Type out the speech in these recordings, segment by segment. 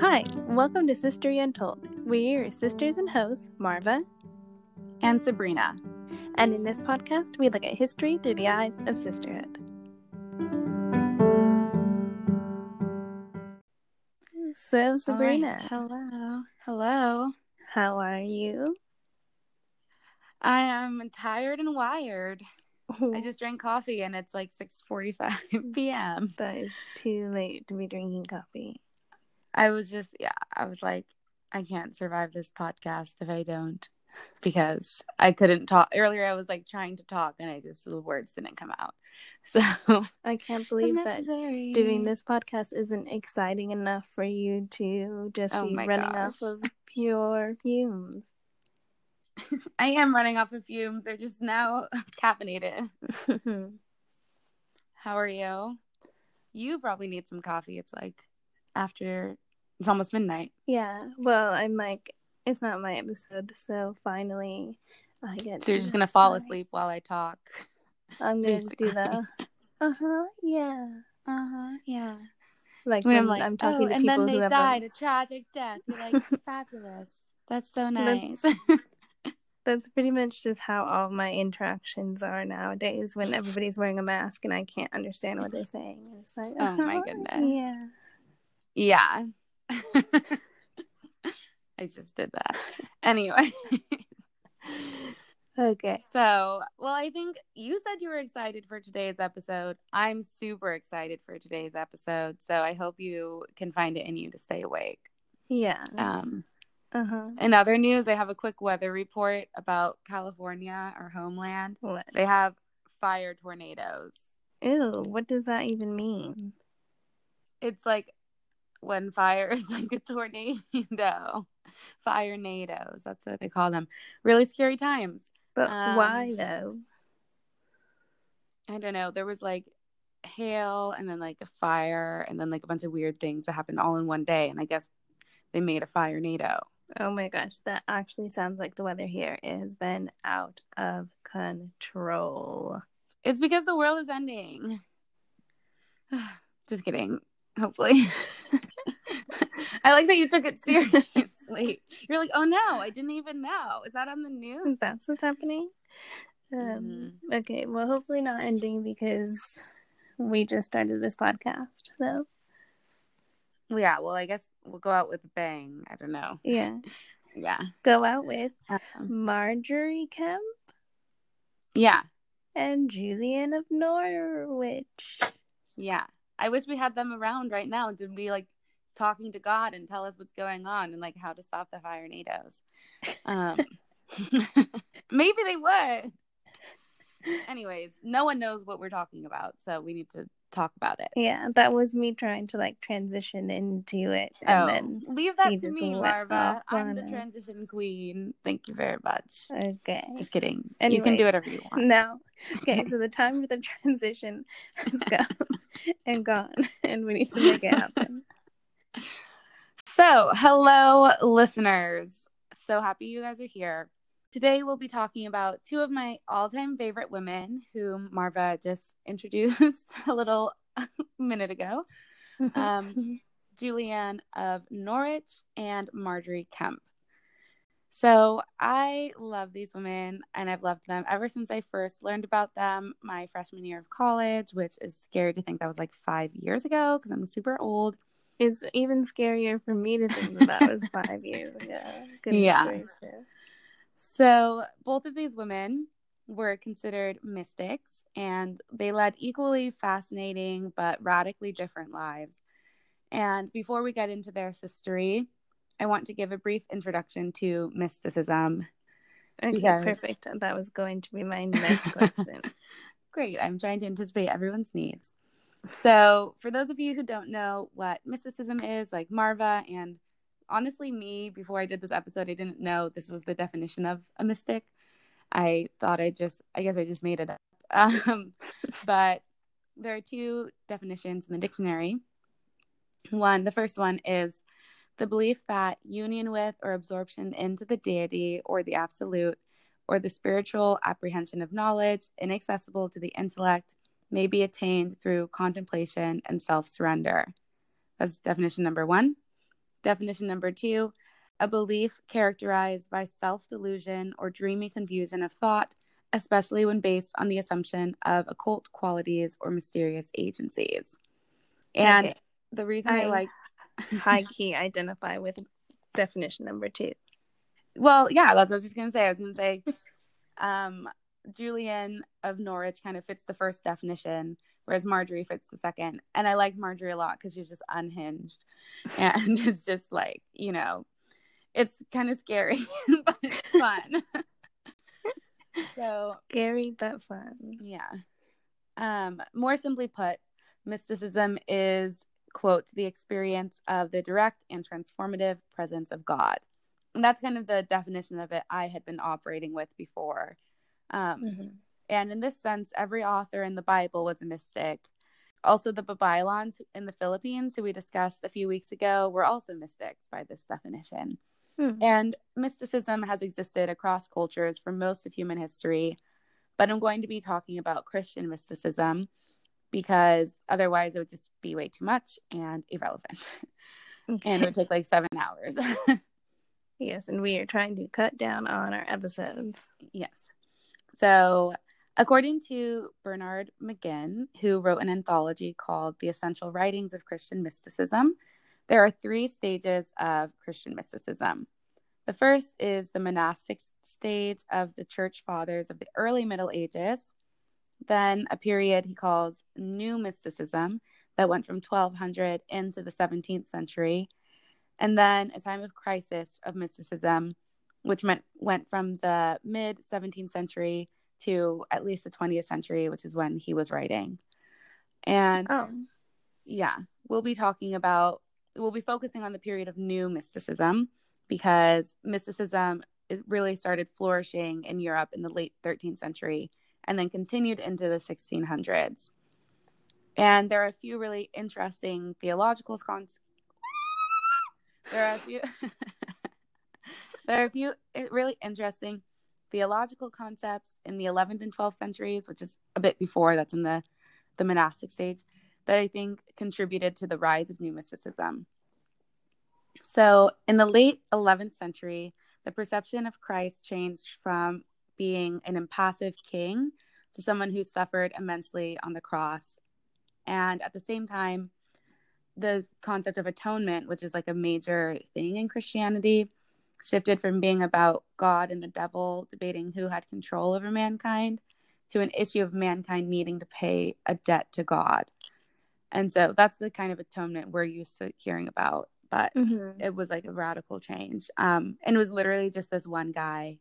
Hi, welcome to Sistery Untold. We're your sisters and hosts, Marva and Sabrina. And in this podcast, we look at history through the eyes of sisterhood. So, Sabrina. Right. Hello. Hello. How are you? I am tired and wired. I oh. just drank coffee and it's like 6:45 p.m. That is too late to be drinking coffee. I was just yeah, I was like I can't survive this podcast if I don't because I couldn't talk earlier I was like trying to talk and I just the words didn't come out. So I can't believe that doing this podcast isn't exciting enough for you to just oh be running gosh. off of pure fumes. I am running off of fumes. They're just now caffeinated. How are you? You probably need some coffee. It's like after it's almost midnight. Yeah. Well, I'm like, it's not my episode, so finally I get. So you're just gonna fall asleep while I talk. I'm gonna do the. Uh huh. Yeah. Uh huh. Yeah. Like when, when I'm like, I'm talking oh, to and people then they who died a... tragic death. You're like fabulous. That's so nice. That's, that's pretty much just how all my interactions are nowadays. When everybody's wearing a mask and I can't understand what they're saying, it's like, oh my goodness. Yeah. Yeah. I just did that. Anyway. okay. So, well, I think you said you were excited for today's episode. I'm super excited for today's episode. So I hope you can find it in you to stay awake. Yeah. Um, uh-huh. In other news, I have a quick weather report about California, our homeland. What? They have fire tornadoes. Ew, what does that even mean? It's like when fire is like a tornado. Fire nados, that's what they call them. Really scary times. But um, why though? I don't know. There was like hail and then like a fire and then like a bunch of weird things that happened all in one day. And I guess they made a fire nado. Oh my gosh, that actually sounds like the weather here it has been out of control. It's because the world is ending. Just kidding. Hopefully. I like that you took it seriously. You're like, oh no, I didn't even know. Is that on the news? That's what's happening. Um, mm-hmm. Okay, well, hopefully not ending because we just started this podcast. So, yeah, well, I guess we'll go out with a bang. I don't know. Yeah. yeah. Go out with um, Margery Kempe. Yeah. And Julian of Norwich. Yeah. I wish we had them around right now to be like talking to God and tell us what's going on and like how to stop the fire nados. Um, maybe they would. Anyways, no one knows what we're talking about, so we need to talk about it. Yeah, that was me trying to like transition into it. And oh, then leave that to me, Marva. I'm the transition queen. Thank you very much. Okay. Just kidding. Anyways, you can do whatever you want. No. okay, so the time for the transition has come and gone, and we need to make it happen. So, hello, listeners. So happy you guys are here. Today, we'll be talking about two of my all time favorite women, whom Marva just introduced a little minute ago um, Julian of Norwich and Margery Kempe. So, I love these women and I've loved them ever since I first learned about them my freshman year of college, which is scary to think that was like five years ago because I'm super old. It's even scarier for me to think that that was five years ago. Goodness yeah. Gracious. So, both of these women were considered mystics and they led equally fascinating but radically different lives. And before we get into their history, I want to give a brief introduction to mysticism. Okay, because... perfect. That was going to be my next question. Great. I'm trying to anticipate everyone's needs. So, for those of you who don't know what mysticism is, like Marva and honestly, me, before I did this episode, I didn't know this was the definition of a mystic. I thought I just, I guess I just made it up. Um, but there are two definitions in the dictionary. One, the first one is the belief that union with or absorption into the deity or the absolute or the spiritual apprehension of knowledge inaccessible to the intellect may be attained through contemplation and self surrender. That's definition number one. Definition number two a belief characterized by self delusion or dreamy confusion of thought, especially when based on the assumption of occult qualities or mysterious agencies. And okay. the reason I, I like high key identify with definition number two. Well, yeah, that's what I was just gonna say. I was gonna say um Julian of Norwich kind of fits the first definition, whereas Margery fits the second. And I like Margery a lot because she's just unhinged and it's just like, you know, it's kind of scary, but it's fun. so scary but fun. Yeah. Um, more simply put, mysticism is, quote, the experience of the direct and transformative presence of God. And that's kind of the definition of it I had been operating with before. Um, mm-hmm. And in this sense, every author in the Bible was a mystic. Also, the Babaylans in the Philippines, who we discussed a few weeks ago, were also mystics by this definition. Hmm. And mysticism has existed across cultures for most of human history. But I'm going to be talking about Christian mysticism because otherwise it would just be way too much and irrelevant. Okay. and it would take like seven hours. yes, and we are trying to cut down on our episodes. Yes. So, according to Bernard McGinn, who wrote an anthology called The Essential Writings of Christian Mysticism, there are three stages of Christian mysticism. The first is the monastic stage of the church fathers of the early Middle Ages, then a period he calls New Mysticism that went from 1200 into the 17th century, and then a time of crisis of mysticism which meant went from the mid 17th century to at least the 20th century, which is when he was writing. And oh. yeah, we'll be talking about, we'll be focusing on the period of new mysticism because mysticism really started flourishing in Europe in the late 13th century and then continued into the 1600s. And there are a few really interesting theological cons. There are a few. There are a few eh, really interesting theological concepts in the 11th and 12th centuries, which is a bit before that's in the, the monastic stage, that I think contributed to the rise of new mysticism. So, in the late 11th century, the perception of Christ changed from being an impassive king to someone who suffered immensely on the cross. And at the same time, the concept of atonement, which is like a major thing in Christianity, shifted from being about God and the devil debating who had control over mankind to an issue of mankind needing to pay a debt to God. And so that's the kind of atonement we're used to hearing about. But mm-hmm. it was like a radical change. Um, and it was literally just this one guy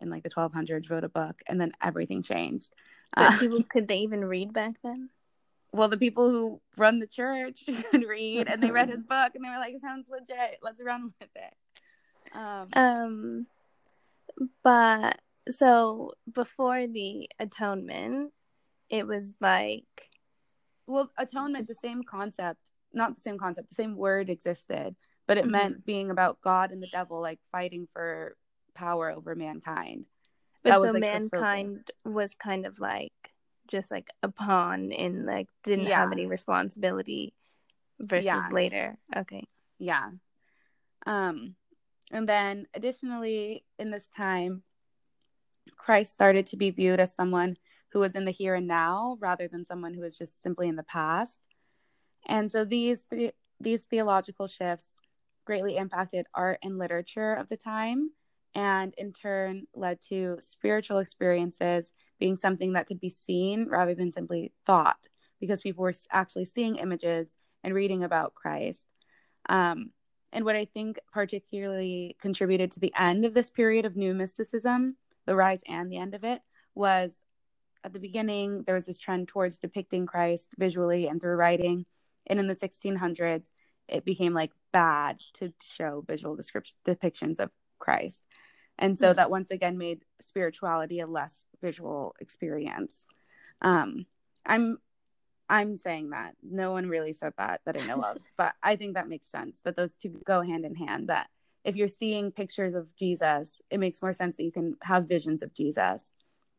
in like the 1200s wrote a book and then everything changed. Uh, people, could they even read back then? Well, the people who run the church could read and they read his book and they were like, it sounds legit. Let's run with it. Um, um, but so before the atonement, it was like, well, atonement, the same concept, not the same concept, the same word existed, but it mm-hmm. meant being about God and the devil, like fighting for power over mankind. But that so was, like, mankind was kind of like just like a pawn in like didn't yeah. have any responsibility versus yeah. later. Okay. Yeah. Um and then, additionally, in this time, Christ started to be viewed as someone who was in the here and now rather than someone who was just simply in the past. And so these these theological shifts greatly impacted art and literature of the time and in turn led to spiritual experiences being something that could be seen rather than simply thought because people were actually seeing images and reading about Christ. Um, and what I think particularly contributed to the end of this period of new mysticism, the rise and the end of it, was at the beginning, there was this trend towards depicting Christ visually and through writing. And in the 1600s, it became like bad to show visual description, depictions of Christ. And so mm-hmm. that once again made spirituality a less visual experience. Um, I'm I'm saying that. No one really said that that I know of, but I think that makes sense that those two go hand in hand. That if you're seeing pictures of Jesus, it makes more sense that you can have visions of Jesus.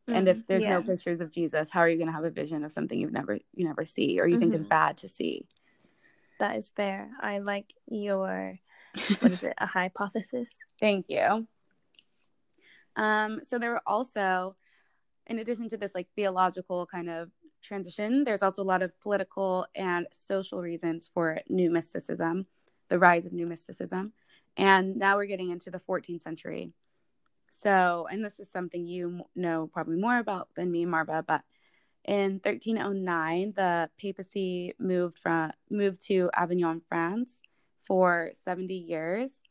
Mm-hmm. And if mm-hmm. there's yeah. no pictures of Jesus, how are you going to have a vision of something you've never you never see or you mm-hmm. think is mm-hmm. bad to see? That is fair. I like your what is it? A hypothesis. Thank you. Um, so there were also, in addition to this like theological kind of transition, there's also a lot of political and social reasons for new mysticism, the rise of new mysticism. And now we're getting into the 14th century. So, and this is something you know probably more about than me, Marva, but in 1309, the papacy moved from moved to Avignon, France for 70 years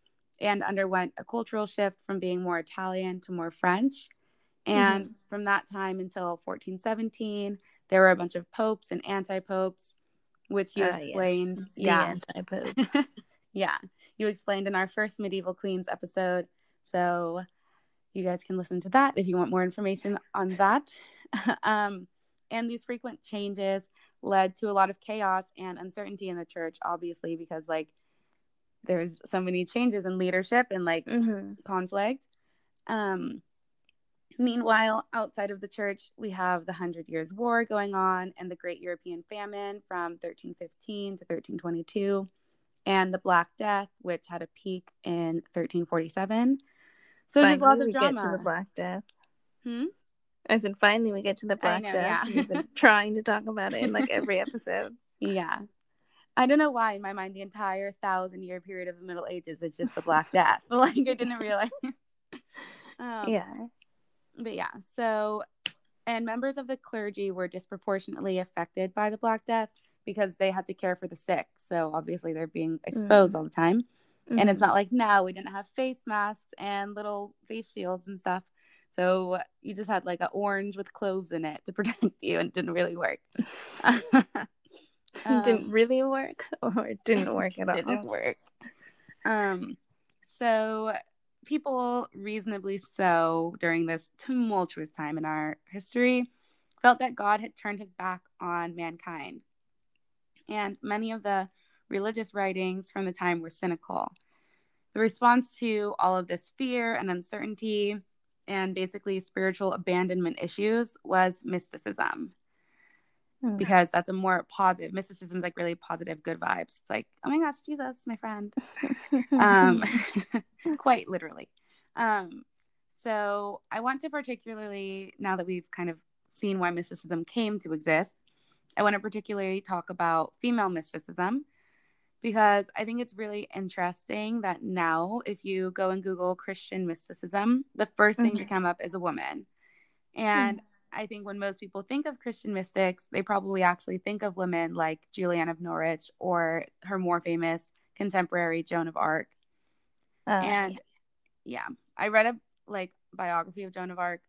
and underwent a cultural shift from being more Italian to more French. And mm-hmm. from that time until 1417, there were a bunch of popes and anti-popes, which you uh, explained. Yes. Yeah, anti-pope. yeah, you explained in our first medieval queens episode. So you guys can listen to that if you want more information on that. um, and these frequent changes led to a lot of chaos and uncertainty in the church, obviously, because like there's so many changes in leadership and like mm-hmm. conflict. Um, meanwhile, outside of the church, we have the Hundred Years' War going on and the Great European Famine from 1315 to 1322, and the Black Death, which had a peak in 1347. So there's lots of drama. Get to the Black Death. Hmm. I said, finally, we get to the Black know, Death. Yeah. We've been trying to talk about it in like every episode. Yeah. I don't know why in my mind the entire thousand year period of the Middle Ages is just the Black Death. like I didn't realize. um, yeah. But yeah, so and members of the clergy were disproportionately affected by the Black Death because they had to care for the sick. So obviously they're being exposed mm. all the time. Mm-hmm. And it's mm-hmm. not like now we didn't have face masks and little face shields and stuff. So you just had like an orange with cloves in it to protect you and it didn't really work. um, didn't really work or it didn't work at all. Didn't work. Um, so people reasonably so during this tumultuous time in our history felt that God had turned his back on mankind. And many of the religious writings from the time were cynical. The response to all of this fear and uncertainty and basically spiritual abandonment issues was mysticism mm. because that's a more positive mysticism is like really positive good vibes it's like oh my gosh jesus my friend um quite literally um so i want to particularly now that we've kind of seen why mysticism came to exist i want to particularly talk about female mysticism because I think it's really interesting that now, if you go and Google Christian mysticism, the 1st thing mm-hmm. to come up is a woman. And mm-hmm. I think when most people think of Christian mystics, they probably actually think of women like Juliana of Norwich or her more famous contemporary Joan of Arc. Uh, and yeah. yeah, I read a like biography of Joan of Arc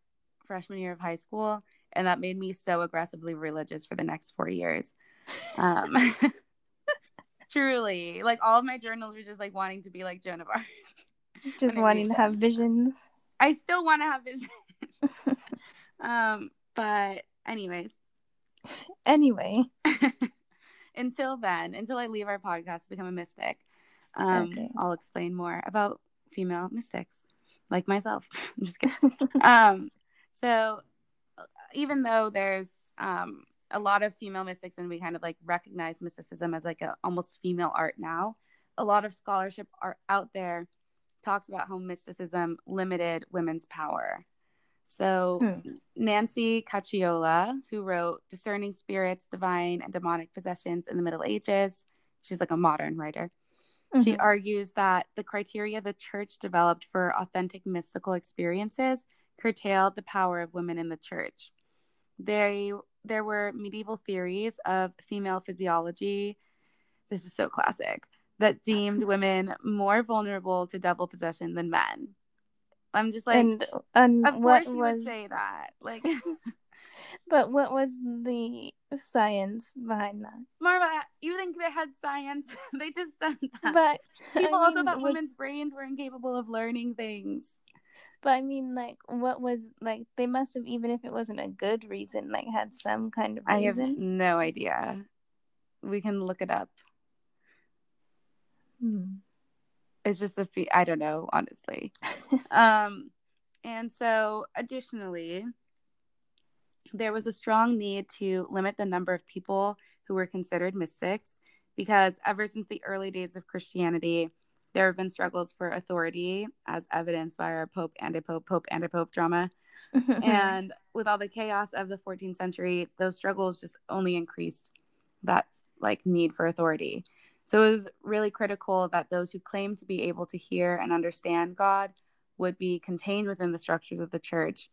freshman year of high school, and that made me so aggressively religious for the next four years. Um, truly, like all of my journals were just like wanting to be like Joan of Arc, just wanting to have visions. I still want to have visions. Um, but anyways. Anyway. until then, until I leave our podcast to become a mystic, um, okay. I'll explain more about female mystics like myself. I'm just kidding. um, so even though there's um, a lot of female mystics and we kind of like recognize mysticism as like a almost female art now, a lot of scholarship art out there talks about how mysticism limited women's power. So, hmm. Nancy Caciola, who wrote Discerning Spirits, Divine and Demonic Possessions in the Middle Ages, she's like a modern writer. Mm-hmm. She argues that the criteria the church developed for authentic mystical experiences curtailed the power of women in the church. They, there were medieval theories of female physiology. This is so classic that deemed women more vulnerable to devil possession than men. I'm just like, and, and of what course you was... would say that, like. but what was the science behind that? Marva, you think they had science? they just said that. But people I mean, also thought was... women's brains were incapable of learning things. But I mean, like, what was like? They must have, even if it wasn't a good reason, like had some kind of. Reason. I have no idea. We can look it up. Hmm it's just a fee i don't know honestly um and so additionally there was a strong need to limit the number of people who were considered mystics because ever since the early days of christianity there have been struggles for authority, as evidenced by our Pope anti-Pope, Pope anti-Pope drama. and with all the chaos of the 14th century, those struggles just only increased that like need for authority. So it was really critical that those who claim to be able to hear and understand God would be contained within the structures of the church,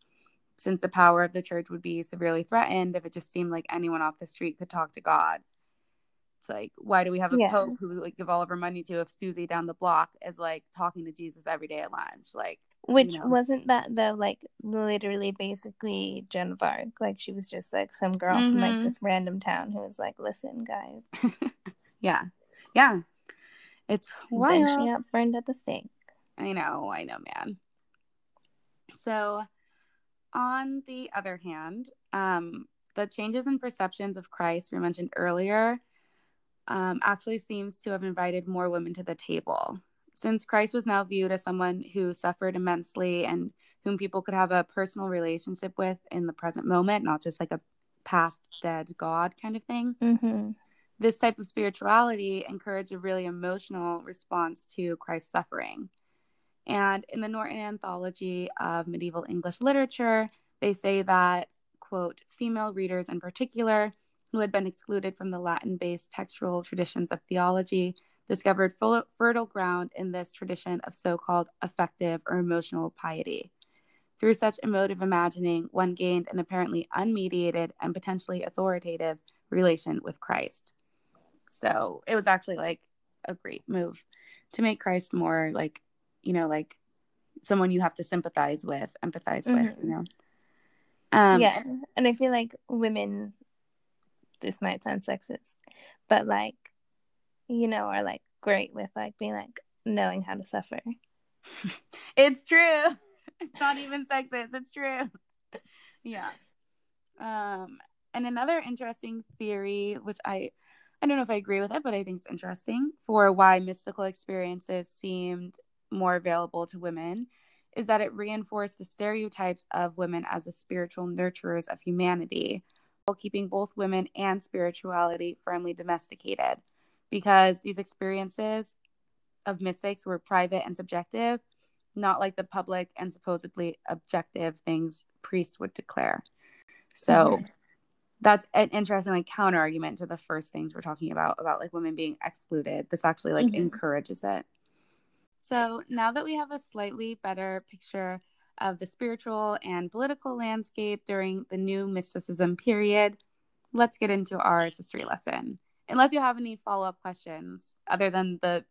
since the power of the church would be severely threatened if it just seemed like anyone off the street could talk to God. It's like, why do we have a yeah. pope who like, give all of our money to if Susie down the block is like talking to Jesus every day at lunch? Like, which you know. wasn't that though, like literally basically Joan of Arc. Like she was just like some girl mm-hmm. from like mm-hmm. this random town who was like, Listen, guys. yeah. Yeah. It's wild. Then she got burned at the stake. I know, I know, man. So on the other hand, um, the changes in perceptions of Christ we mentioned earlier um, actually seems to have invited more women to the table. Since Christ was now viewed as someone who suffered immensely and whom people could have a personal relationship with in the present moment, not just like a past dead God kind of thing. Mm-hmm. This type of spirituality encouraged a really emotional response to Christ's suffering. And in the Norton Anthology of Medieval English Literature, they say that, quote, female readers in particular who had been excluded from the Latin based textual traditions of theology, discovered full, fertile ground in this tradition of so called affective or emotional piety. Through such emotive imagining, one gained an apparently unmediated and potentially authoritative relation with Christ. So it was actually like a great move to make Christ more like, you know, like someone you have to sympathize with, empathize mm-hmm. with, you know. Um, yeah, and I feel like women this might sound sexist, but like, you know, are like great with like being like knowing how to suffer. it's true. It's not even sexist. It's true. yeah. Um, and another interesting theory, which I I don't know if I agree with it, but I think it's interesting for why mystical experiences seemed more available to women is that it reinforced the stereotypes of women as the spiritual nurturers of humanity, while keeping both women and spirituality firmly domesticated because these experiences of mystics were private and subjective, not like the public and supposedly objective things priests would declare. So mm-hmm. That's an interesting like counter argument to the first things we're talking about about like women being excluded. This actually like mm-hmm. encourages it. So now that we have a slightly better picture of the spiritual and political landscape during the new mysticism period, let's get into our history lesson. Unless you have any follow up questions other than the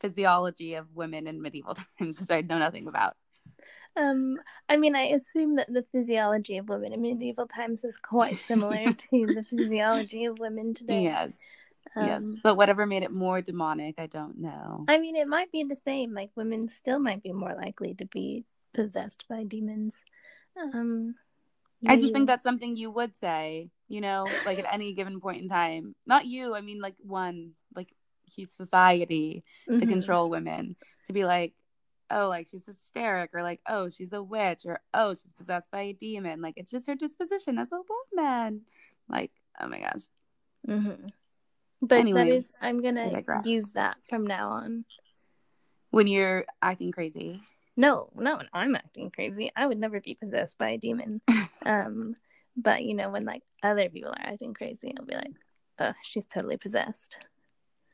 physiology of women in medieval times, which I know nothing about. Um, I mean, I assume that the physiology of women in medieval times is quite similar to the physiology of women today. Yes. Um, yes, but whatever made it more demonic, I don't know. I mean, it might be the same. Like, women still might be more likely to be possessed by demons. Um, I just think that's something you would say, you know, like at any given point in time. Not you, I mean, like one, like society to mm-hmm. control women to be like, oh, like she's hysteric, or like, oh, she's a witch, or oh, she's possessed by a demon. Like it's just her disposition as a woman. Like, oh my gosh. Mm-hmm. But Anyways, that is, I'm gonna use that from now on. When you're acting crazy no, not when I'm acting crazy. I would never be possessed by a demon. um, but you know, when like other people are acting crazy, I'll be like, oh, she's totally possessed."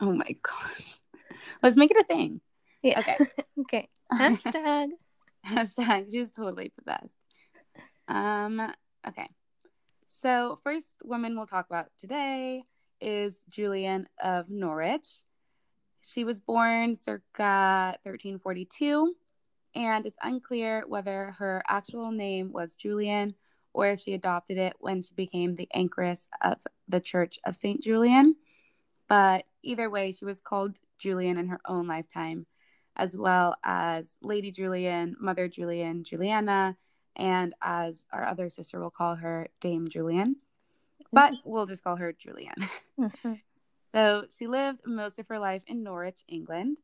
Oh my gosh, let's make it a thing. Yeah. Okay. okay. Hashtag. Hashtag. She's totally possessed. Um. Okay. So first woman we'll talk about today is Julian of Norwich. She was born circa 1342 and it's unclear whether her actual name was Julian or if she adopted it when she became the anchoress of the Church of St. Julian. But either way, she was called Julian in her own lifetime, as well as Lady Julian, Mother Julian, Juliana, and as our other sister will call her, Dame Julian. But we'll just call her Julian. Mm-hmm. so she lived most of her life in Norwich, England.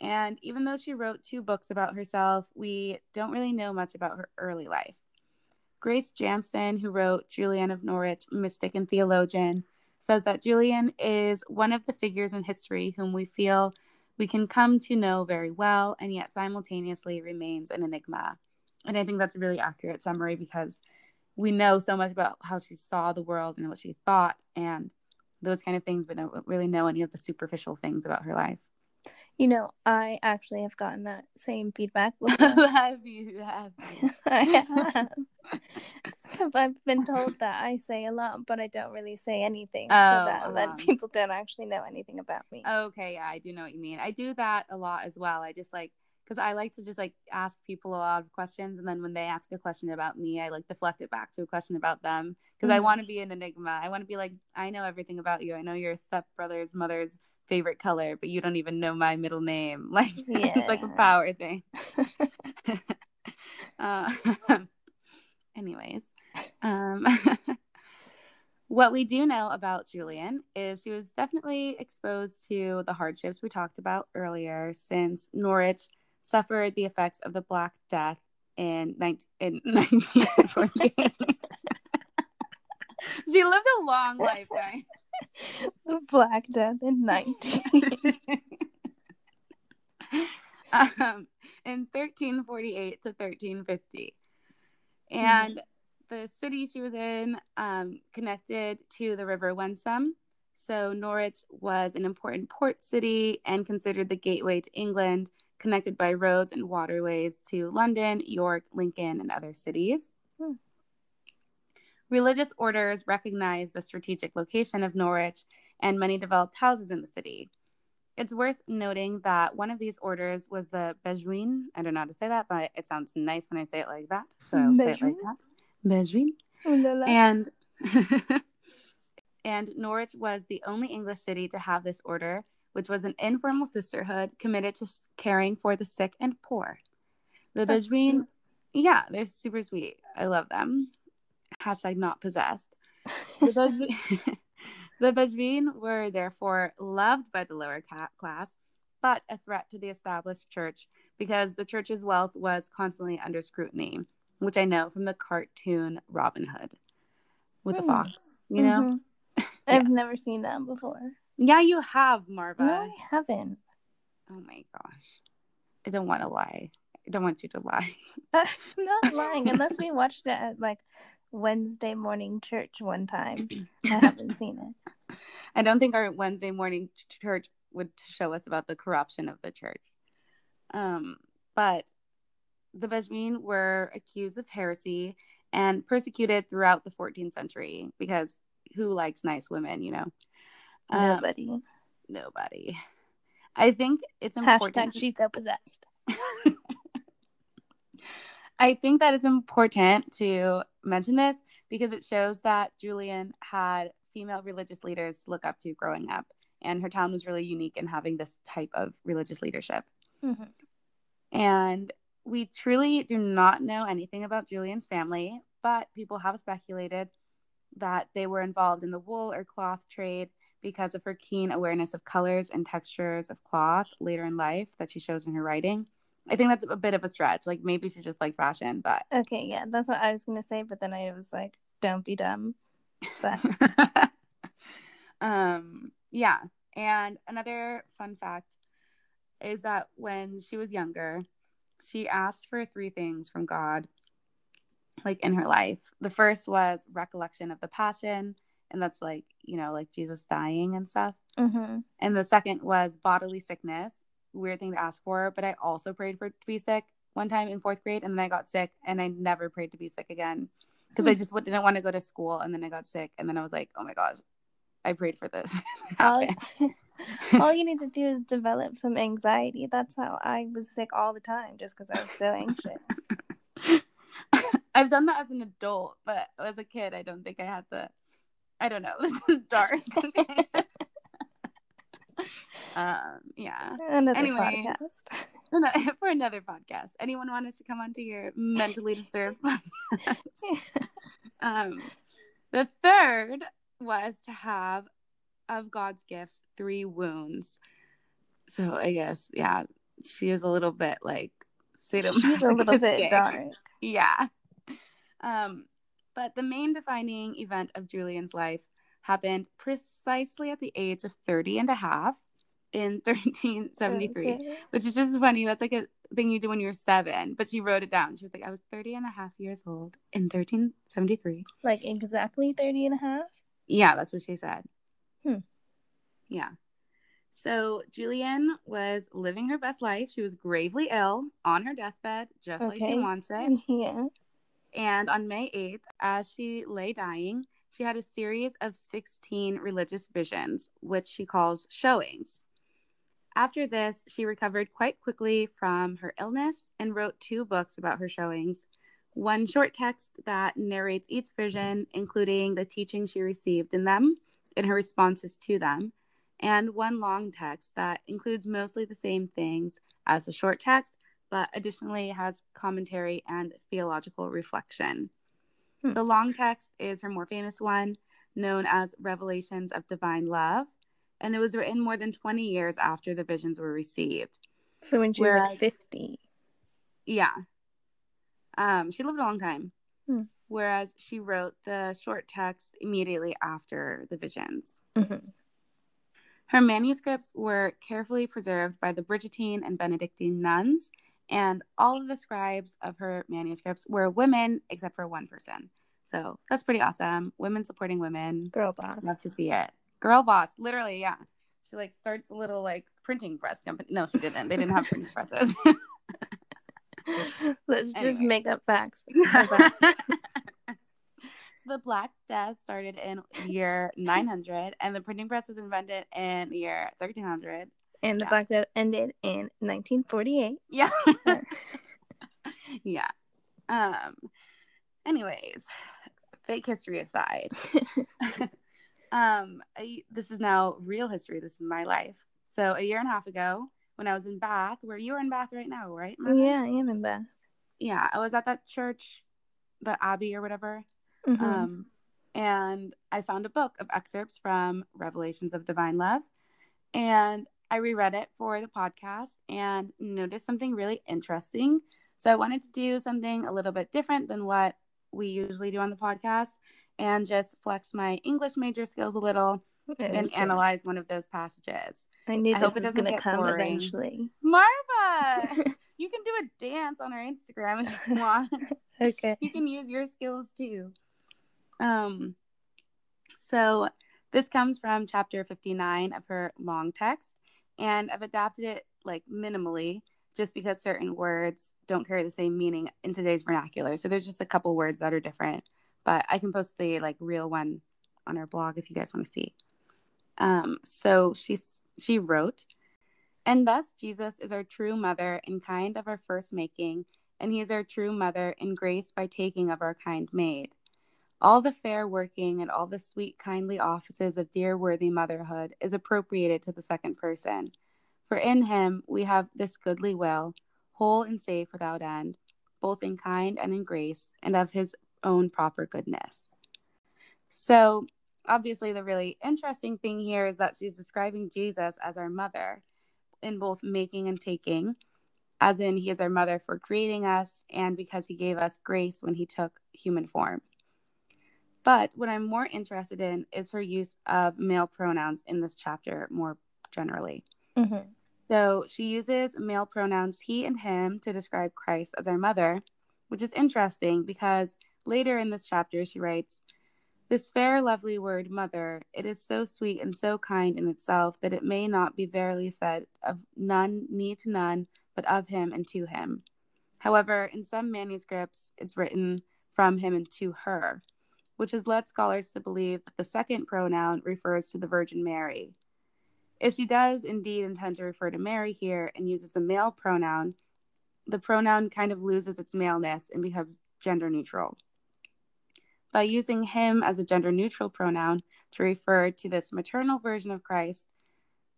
And even though she wrote two books about herself, we don't really know much about her early life. Grace Jantzen, who wrote Julian of Norwich, Mystic and Theologian, says that Julian is one of the figures in history whom we feel we can come to know very well and yet simultaneously remains an enigma. And I think that's a really accurate summary because we know so much about how she saw the world and what she thought and those kind of things, but don't really know any of the superficial things about her life. You know, I actually have gotten that same feedback. have you? Have you? I have. I've been told that I say a lot, but I don't really say anything, oh, so that um, then people don't actually know anything about me. Okay, yeah, I do know what you mean. I do that a lot as well. I just like because I like to just like ask people a lot of questions, and then when they ask a question about me, I like deflect it back to a question about them because mm-hmm. I want to be an enigma. I want to be like, I know everything about you. I know your stepbrother's mother's favorite color, but you don't even know my middle name. Like yeah. it's like a power thing. uh, anyways, um, what we do know about Julian is she was definitely exposed to the hardships we talked about earlier, since Norwich suffered the effects of the Black Death in, 19- in 1948. she lived a long life, guys. the Black Death in 19. um, in 1348 to 1350. And mm-hmm. the city she was in um, connected to the River Wensum. So Norwich was an important port city and considered the gateway to England, connected by roads and waterways to London, York, Lincoln, and other cities. Religious orders recognized the strategic location of Norwich, and many developed houses in the city. It's worth noting that one of these orders was the Bejuin. I don't know how to say that, but it sounds nice when I say it like that. So I'll say it like that. Bejuin. And and Norwich was the only English city to have this order, which was an informal sisterhood committed to caring for the sick and poor. The Bejuin, yeah, they're super sweet. I love them hashtag not possessed. The, Bejuin were therefore loved by the lower class, but a threat to the established church because the church's wealth was constantly under scrutiny, which I know from the cartoon Robin Hood with mm. a hmm. fox, you know? Mm-hmm. yes. I've never seen that before. Yeah, you have, Marva. No, I haven't. Oh my gosh. I don't want to lie. I don't want you to lie. I'm not lying unless we watched it at like Wednesday morning church one time. I haven't seen it. I don't think our Wednesday morning church would show us about the corruption of the church. Um, but the Bejuin were accused of heresy and persecuted throughout the 14th century because who likes nice women, you know? Um, nobody. Nobody. I think it's important. Hashtag she's so possessed. I think that it's important to mention this because it shows that Julian had female religious leaders to look up to growing up, and her town was really unique in having this type of religious leadership. Mm-hmm. And we truly do not know anything about Julian's family, but people have speculated that they were involved in the wool or cloth trade because of her keen awareness of colors and textures of cloth later in life that she shows in her writing. I think that's a bit of a stretch. Like maybe she just like fashion, but okay, yeah, that's what I was gonna say. But then I was like, don't be dumb. But um, yeah. And another fun fact is that when she was younger, she asked for three things from God, like in her life. The first was recollection of the passion, and that's like you know, like Jesus dying and stuff. Mm-hmm. And the second was bodily sickness, weird thing to ask for, but I also prayed for to be sick one time in fourth grade, and then I got sick, and I never prayed to be sick again because I hmm. just didn't want to go to school, and then I got sick, and then I was like, oh my gosh, I prayed for this. all, all you need to do is develop some anxiety. That's how I was sick all the time, just because I was so anxious. I've done that as an adult, but as a kid, I don't think I had the. I don't know. This is dark um, yeah. Another anyway, podcast. for another podcast. Anyone want us to come onto your mentally disturbed um, the third was to have of God's gifts three wounds. So I guess yeah, she is a little bit like She's a little bit dark. Yeah. Um, but the main defining event of Julian's life happened precisely at the age of 30 and a half in 1373, okay. which is just funny. That's like a thing you do when you're seven, but she wrote it down. She was like, I was 30 and a half years old in 1373. Like exactly 30 and a half? Yeah, that's what she said. Hmm. Yeah. So Julian was living her best life. She was gravely ill on her deathbed, just okay. like she wants it. Yeah. And on May 8th, as she lay dying, she had a series of 16 religious visions, which she calls showings. After this, she recovered quite quickly from her illness and wrote two books about her showings. One short text that narrates each vision, including the teaching she received in them and her responses to them, and one long text that includes mostly the same things as the short text, but additionally has commentary and theological reflection. Hmm. The long text is her more famous one, known as Revelations of Divine Love, and it was written more than 20 years after the visions were received. So when she was like 50. Yeah. Um, she lived a long time. Hmm. Whereas she wrote the short text immediately after the visions. Mm-hmm. Her manuscripts were carefully preserved by the Brigittine and Benedictine nuns, and all of the scribes of her manuscripts were women except for one person. So that's pretty awesome. Women supporting women. Girl boss. Love to see it. Girl boss. Literally, yeah. She like starts a little like printing press company. No, she didn't. They didn't have printing presses. Let's anyway. just make up facts so the Black Death started in year 900, and the printing press was invented in the year 1300. And the yeah. Black Death ended in 1948. Yeah. yeah. Um. Anyways, fake history aside, um, I, this is now real history. This is my life. So a year and a half ago, when I was in Bath, where you are in Bath right now, right? Yeah, I am in Bath. Yeah, I was at that church, the Abbey or whatever. Mm-hmm. Um, and I found a book of excerpts from Revelations of Divine Love. And I reread it for the podcast and noticed something really interesting. So I wanted to do something a little bit different than what we usually do on the podcast and just flex my English major skills a little okay. and analyze one of those passages. I knew I this was going to come boring. eventually. Marva, you can do a dance on our Instagram if you want. okay. You can use your skills too. Um, so this comes from chapter 59 of her long text, and I've adapted it like minimally just because certain words don't carry the same meaning in today's vernacular. So there's just a couple words that are different, but I can post the like real one on our blog if you guys want to see. Um, so she's she wrote, and thus Jesus is our true mother and kind of our first making, and he is our true mother in grace by taking of our kind made all the fair working and all the sweet, kindly offices of dear, worthy motherhood is appropriated to the second person. For in him we have this goodly will, whole and safe without end, both in kind and in grace, and of his own proper goodness. So, obviously, the really interesting thing here is that she's describing Jesus as our mother in both making and taking, as in, he is our mother for creating us and because he gave us grace when he took human form. But what I'm more interested in is her use of male pronouns in this chapter more generally. Mm-hmm. So she uses male pronouns he and him to describe Christ as our mother, which is interesting because later in this chapter she writes, This fair, lovely word, mother, it is so sweet and so kind in itself that it may not be verily said of none, need to none, but of him and to him. However, in some manuscripts, it's written from him and to her which has led scholars to believe that the second pronoun refers to the Virgin Mary. If she does indeed intend to refer to Mary here and uses the male pronoun, the pronoun kind of loses its maleness and becomes gender neutral. By using him as a gender neutral pronoun to refer to this maternal version of Christ,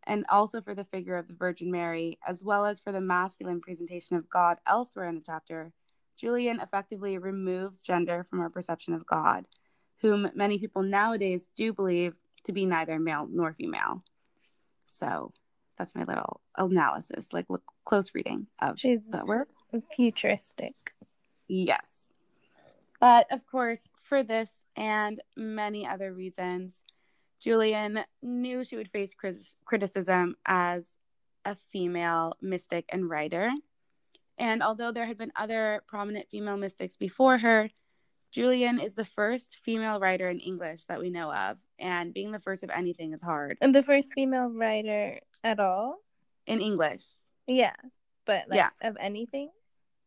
and also for the figure of the Virgin Mary, as well as for the masculine presentation of God elsewhere in the chapter, Julian effectively removes gender from our perception of God whom many people nowadays do believe to be neither male nor female. So that's my little analysis, like look, close reading of She's the word. Futuristic. Yes. But of course, for this and many other reasons, Julian knew she would face criticism as a female mystic and writer. And although there had been other prominent female mystics before her, Julian is the first female writer in English that we know of. And being the first of anything is hard. And the first female writer at all? In English. Yeah. But like yeah. of anything?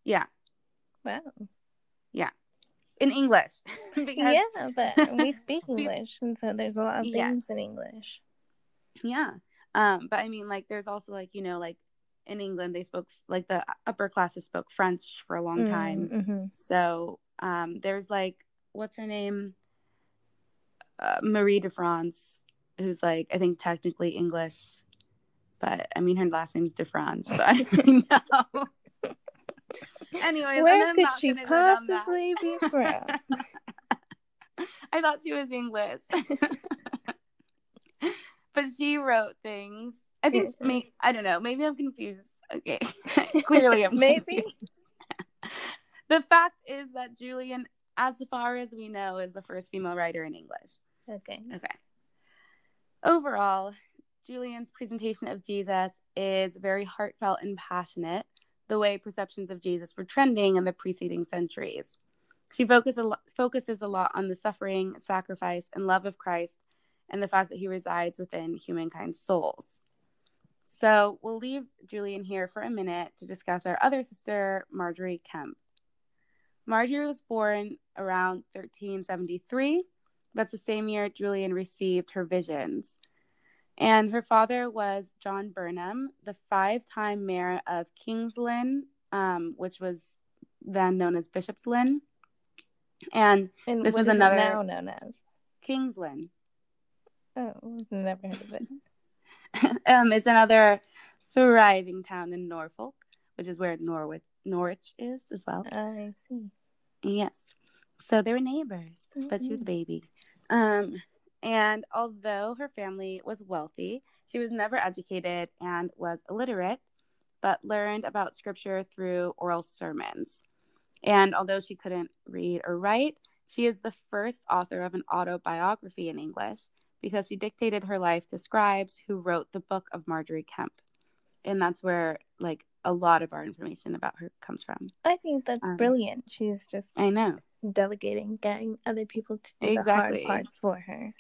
Yeah. Wow. Yeah. In English. yeah, but we speak English. And so there's a lot of things yeah. in English. Yeah. Um, but I mean like there's also like, you know, like in England they spoke like the upper classes spoke French for a long time. Mm-hmm. So um there's like what's her name? Uh, Marie de France, who's like I think technically English, but I mean her last name's de France, so I don't know. Anyways, where could she possibly be from? I thought she was English, but she wrote things. I think maybe I don't know. Maybe I'm confused. Okay, clearly I'm maybe. the fact is that Julian, as far as we know, is the first female writer in English. Okay. Okay. Overall, Julian's presentation of Jesus is very heartfelt and passionate, the way perceptions of Jesus were trending in the preceding centuries. She focus a lo- focuses a lot on the suffering, sacrifice, and love of Christ and the fact that he resides within humankind's souls. So we'll leave Julian here for a minute to discuss our other sister, Margery Kempe. Margery was born around 1373. That's the same year Julian received her visions. And her father was John Burnham, the five time mayor of King's Lynn, um, which was then known as Bishop's Lynn. And, and this was another now known as King's Lynn. Oh, never heard of it. um, it's another thriving town in Norfolk, which is where Norwich Norwich is as well. I see. Yes. So they were neighbors, mm-hmm. but she was a baby. Um, and although her family was wealthy, she was never educated and was illiterate, but learned about scripture through oral sermons. And although she couldn't read or write, she is the first author of an autobiography in English because she dictated her life to scribes who wrote the book of Margery Kempe. And that's where like a lot of our information about her comes from. I think that's um, brilliant. She's just I know delegating, getting other people to do exactly. the hard parts for her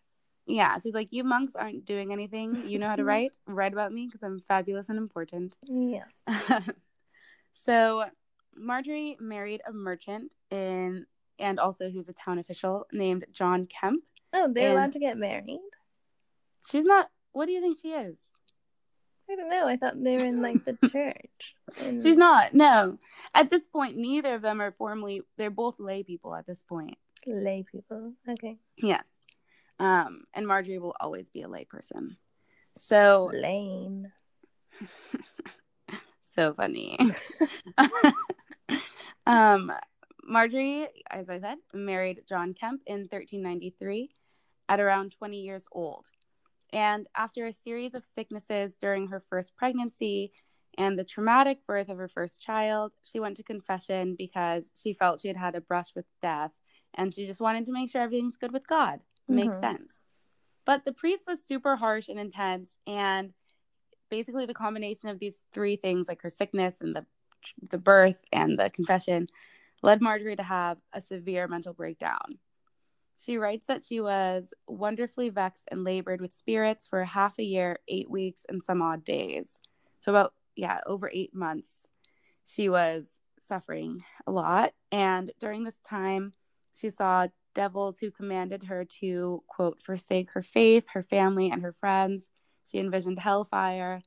yeah, she's like, you monks aren't doing anything. You know how to write. write about me because I'm fabulous and important. Yes. so Margery married a merchant in, and also who's a town official named John Kempe. Oh, they're and allowed to get married. She's not. What do you think she is? I don't know. I thought they were in like the church. And... She's not. No. At this point, neither of them are formally. They're both lay people at this point. Lay people. Okay. Yes. Um, and Margery will always be a lay person. So lame. so funny. um, Margery, as I said, married John Kempe in 1393 at around 20 years old. And after a series of sicknesses during her first pregnancy and the traumatic birth of her first child, she went to confession because she felt she had had a brush with death and she just wanted to make sure everything's good with God makes mm-hmm. sense. But the priest was super harsh and intense, and basically the combination of these three things, like her sickness and the the birth and the confession, led Margery to have a severe mental breakdown. She writes that she was wonderfully vexed and labored with spirits for half a year, eight weeks, and some odd days. So, about, yeah, over eight months, she was suffering a lot. And during this time, she saw devils who commanded her to, quote, forsake her faith, her family, and her friends. She envisioned hellfire,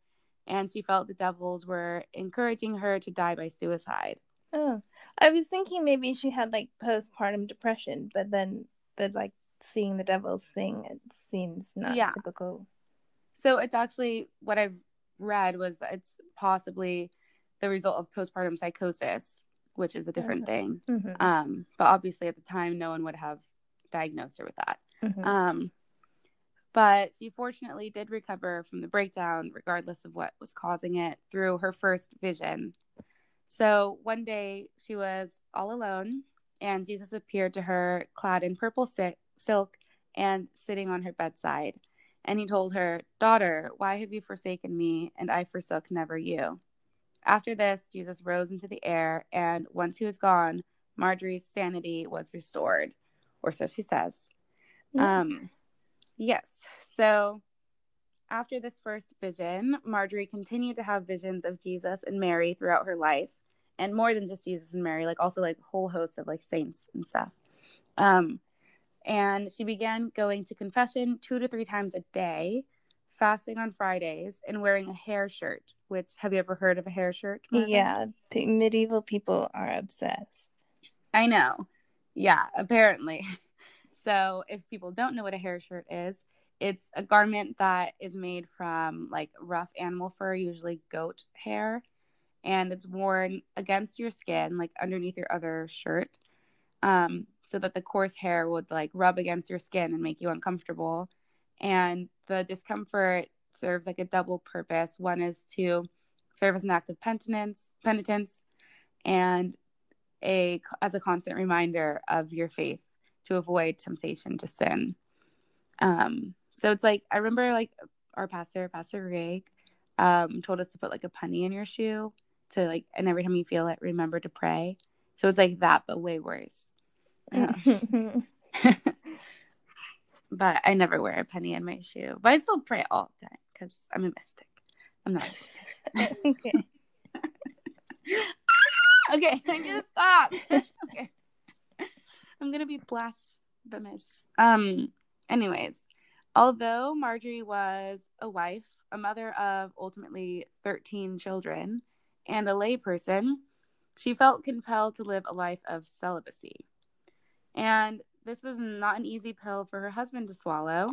and she felt the devils were encouraging her to die by suicide. Oh, I was thinking maybe she had like postpartum depression, but then the like seeing the devils thing, it seems not yeah. typical. So it's actually what I've read was that it's possibly the result of postpartum psychosis which is a different uh-huh. thing. Mm-hmm. Um, but obviously at the time, no one would have diagnosed her with that. Mm-hmm. Um, but she fortunately did recover from the breakdown, regardless of what was causing it, through her first vision. So one day she was all alone, and Jesus appeared to her clad in purple silk and sitting on her bedside. And he told her, Daughter, why have you forsaken me? And I forsook never you. After this, Jesus rose into the air, and once he was gone, Margery's sanity was restored, or so she says. Yes. Um, yes. So after this first vision, Margery continued to have visions of Jesus and Mary throughout her life, and more than just Jesus and Mary, like also like whole hosts of like saints and stuff. Um, and she began going to confession two to three times a day, fasting on Fridays, and wearing a hair shirt. Which have you ever heard of a hair shirt? Yeah, medieval people are obsessed. I know. Yeah, apparently. So, if people don't know what a hair shirt is, it's a garment that is made from like rough animal fur, usually goat hair, and it's worn against your skin, like underneath your other shirt, um, so that the coarse hair would like rub against your skin and make you uncomfortable. And the discomfort serves like a double purpose. One is to serve as an act of penitence, penitence, and a as a constant reminder of your faith to avoid temptation to sin. Um, so it's like I remember like our pastor, Pastor Greg, um, told us to put like a penny in your shoe to like, and every time you feel it, remember to pray. So it's like that, but way worse. Um, but I never wear a penny in my shoe. But I still pray all the time because I'm a mystic. I'm not a mystic. okay. okay, I'm gonna stop. okay. I'm gonna be blasphemous. Um. Anyways, although Margery was a wife, a mother of ultimately 13 children, and a layperson, she felt compelled to live a life of celibacy. And this was not an easy pill for her husband to swallow.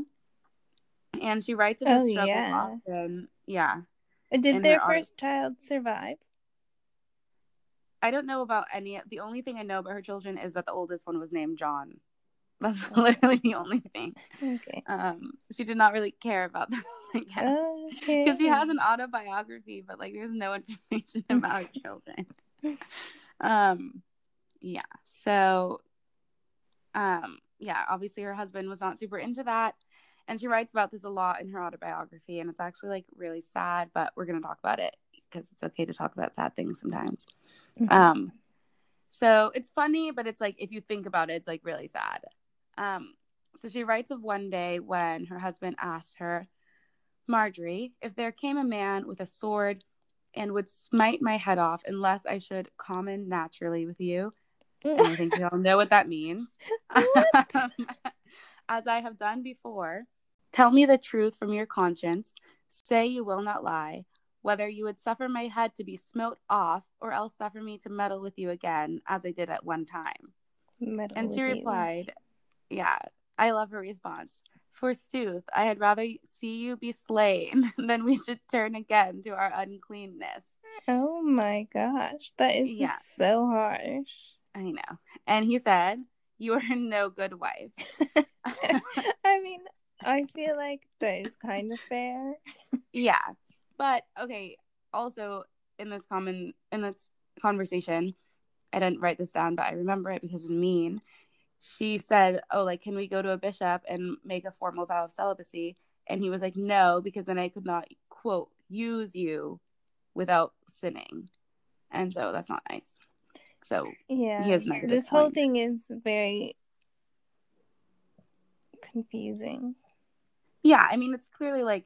And she writes of oh, struggle yeah. often. Yeah. Did their first child survive? I don't know about any. The only thing I know about her children is that the oldest one was named John. That's literally the only thing. Okay. Um, she did not really care about them, I guess, because okay. she has an autobiography, but like there's no information about children. Um, yeah. So, um, yeah. Obviously, her husband was not super into that, and she writes about this a lot in her autobiography, and it's actually like really sad. But we're gonna talk about it because it's okay to talk about sad things sometimes. Mm-hmm. Um, so it's funny, but it's like if you think about it, it's like really sad. Um, so she writes of one day when her husband asked her, Margery, if there came a man with a sword and would smite my head off unless I should common naturally with you. And I think you all know what that means. As I have done before, tell me the truth from your conscience. Say you will not lie whether you would suffer my head to be smote off or else suffer me to meddle with you again, as I did at one time. Meddle and she replied, you. Yeah, I love her response. Forsooth, I had rather see you be slain than we should turn again to our uncleanness. Oh my gosh, that is yeah. so harsh. I know. And he said, You are no good wife. I mean, I feel like that is kind of fair. yeah. But okay, also in this common in this conversation, I didn't write this down, but I remember it because it's mean. She said, "Oh, like, can we go to a bishop and make a formal vow of celibacy?" And he was like, "No, because then I could not quote use you without sinning." And so that's not nice. So yeah, he has negative. This points. whole thing is very confusing. Yeah, I mean, it's clearly like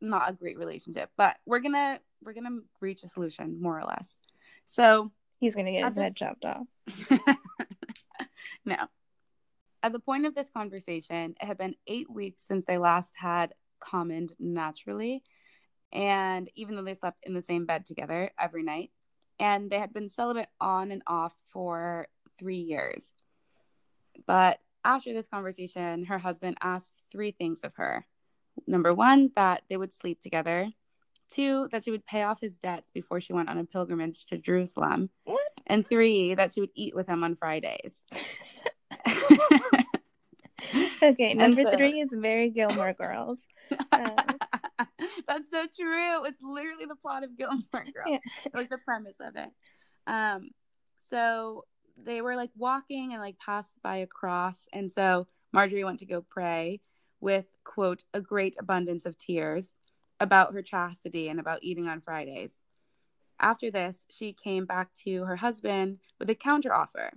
not a great relationship, but we're gonna we're gonna reach a solution more or less. So he's gonna get his this... head chopped off. no. At the point of this conversation, it had been eight weeks since they last had commoned naturally. And even though they slept in the same bed together every night, and they had been celibate on and off for three years. But after this conversation, her husband asked three things of her number one, that they would sleep together. Two, that she would pay off his debts before she went on a pilgrimage to Jerusalem. What? And three, that she would eat with him on Fridays. okay, number so... three is very Gilmore Girls. Uh... That's so true. It's literally the plot of Gilmore Girls, yeah. like the premise of it. Um, so they were like walking and like passed by a cross, and so Margery went to go pray, with, quote, a great abundance of tears about her chastity and about eating on Fridays. After this, she came back to her husband with a counteroffer.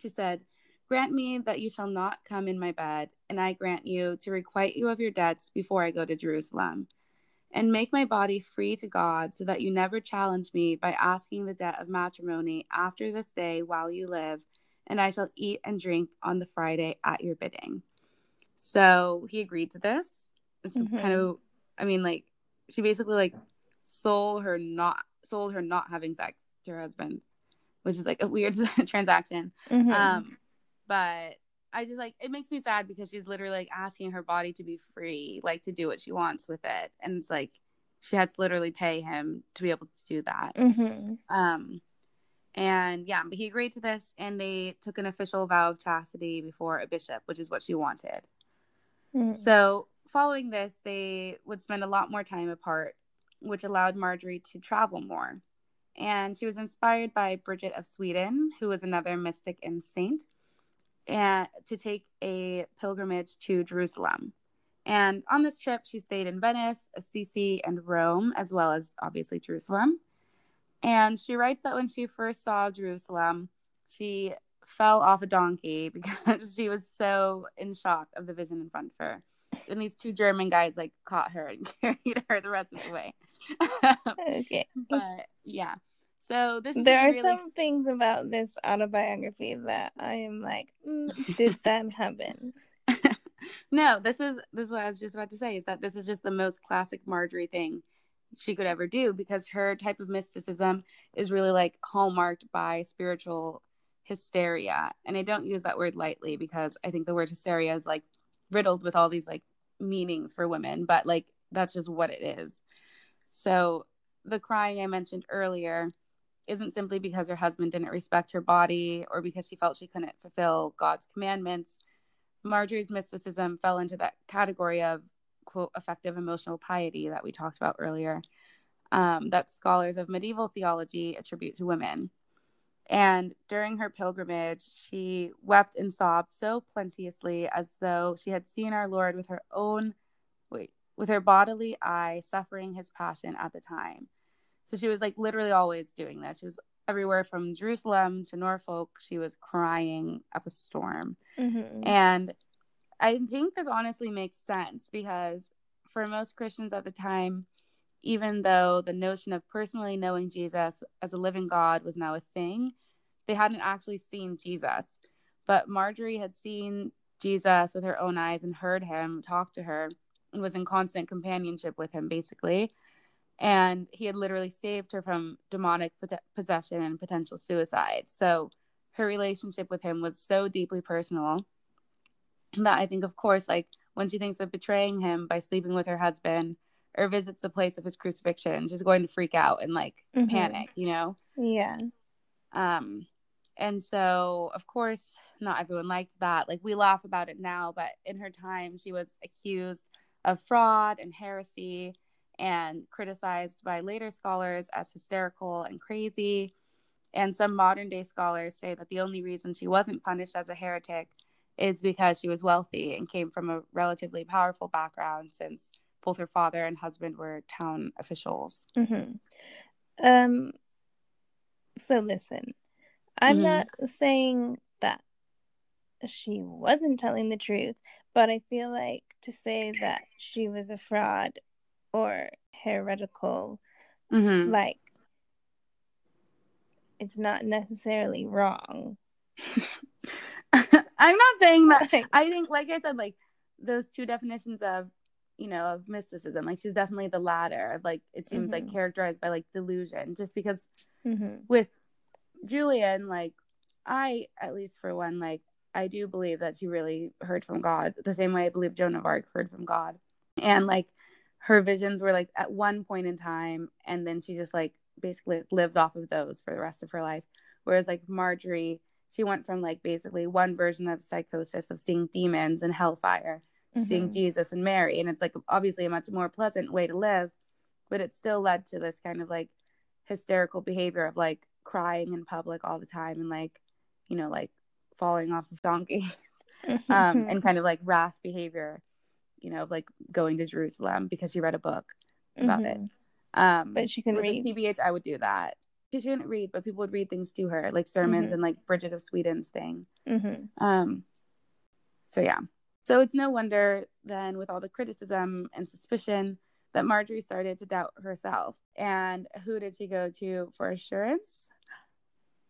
She said, Grant me that you shall not come in my bed, and I grant you to requite you of your debts before I go to Jerusalem. And make my body free to God, so that you never challenge me by asking the debt of matrimony after this day while you live, and I shall eat and drink on the Friday at your bidding. So he agreed to this. It's mm-hmm. kind of, I mean, like, she basically like sold her not sold her not having sex to her husband, which is like a weird transaction. Mm-hmm. Um, but I just like it makes me sad because she's literally like asking her body to be free, like to do what she wants with it, and it's like she had to literally pay him to be able to do that. Mm-hmm. Um, and yeah, but he agreed to this, and they took an official vow of chastity before a bishop, which is what she wanted. Mm-hmm. So following this, they would spend a lot more time apart, which allowed Margery to travel more. And she was inspired by Bridget of Sweden, who was another mystic and saint and to take a pilgrimage to Jerusalem. And on this trip, she stayed in Venice, Assisi, and Rome, as well as obviously Jerusalem. And she writes that when she first saw Jerusalem, she fell off a donkey because she was so in shock of the vision in front of her. And these two German guys like caught her and carried her the rest of the way. okay. But yeah. So this there are really... some things about this autobiography that I am like, mm, did that happen? no, this is this is what I was just about to say is that this is just the most classic Margery thing she could ever do because her type of mysticism is really like hallmarked by spiritual hysteria. And I don't use that word lightly because I think the word hysteria is like riddled with all these like meanings for women, but like that's just what it is. So the crying I mentioned earlier isn't simply because her husband didn't respect her body or because she felt she couldn't fulfill God's commandments. Margery's mysticism fell into that category of quote effective emotional piety that we talked about earlier, um, that scholars of medieval theology attribute to women. And during her pilgrimage, she wept and sobbed so plenteously as though she had seen our Lord with her own, wait, with her bodily eye suffering his passion at the time. So she was like literally always doing this. She was everywhere from Jerusalem to Norfolk. She was crying up a storm. Mm-hmm. And I think this honestly makes sense because for most Christians at the time, even though the notion of personally knowing Jesus as a living God was now a thing, they hadn't actually seen Jesus. But Margery had seen Jesus with her own eyes and heard him talk to her and was in constant companionship with him, basically and he had literally saved her from demonic possession and potential suicide. So her relationship with him was so deeply personal that I think, of course, like when she thinks of betraying him by sleeping with her husband or visits the place of his crucifixion, she's going to freak out and like mm-hmm. panic, you know? Yeah. Um, and so, of course, not everyone liked that. Like we laugh about it now, but in her time, she was accused of fraud and heresy and criticized by later scholars as hysterical and crazy. And some modern day scholars say that the only reason she wasn't punished as a heretic is because she was wealthy and came from a relatively powerful background since both her father and husband were town officials. Mm-hmm. Um, so listen, I'm mm-hmm. not saying that she wasn't telling the truth, but I feel like to say that she was a fraud or heretical mm-hmm. like it's not necessarily wrong i'm not saying that i think like i said like those two definitions of you know of mysticism like she's definitely the latter of like it seems mm-hmm. like characterized by like delusion just because mm-hmm. with julian like i at least for one like i do believe that she really heard from god the same way i believe joan of arc heard from god and like her visions were like at one point in time and then she just like basically lived off of those for the rest of her life. Whereas like margery she went from like basically one version of psychosis of seeing demons and hellfire mm-hmm. seeing jesus and mary and it's like obviously a much more pleasant way to live but it still led to this kind of like hysterical behavior of like crying in public all the time and like you know like falling off of donkeys um, and kind of like rash behavior, you know, like going to Jerusalem because she read a book about mm-hmm. it. Um, but she can read. TBH, I would do that. She couldn't read, but people would read things to her, like sermons mm-hmm. and like Bridget of Sweden's thing. Mm-hmm. Um, so yeah, so it's no wonder then, with all the criticism and suspicion, that Margery started to doubt herself. And who did she go to for assurance?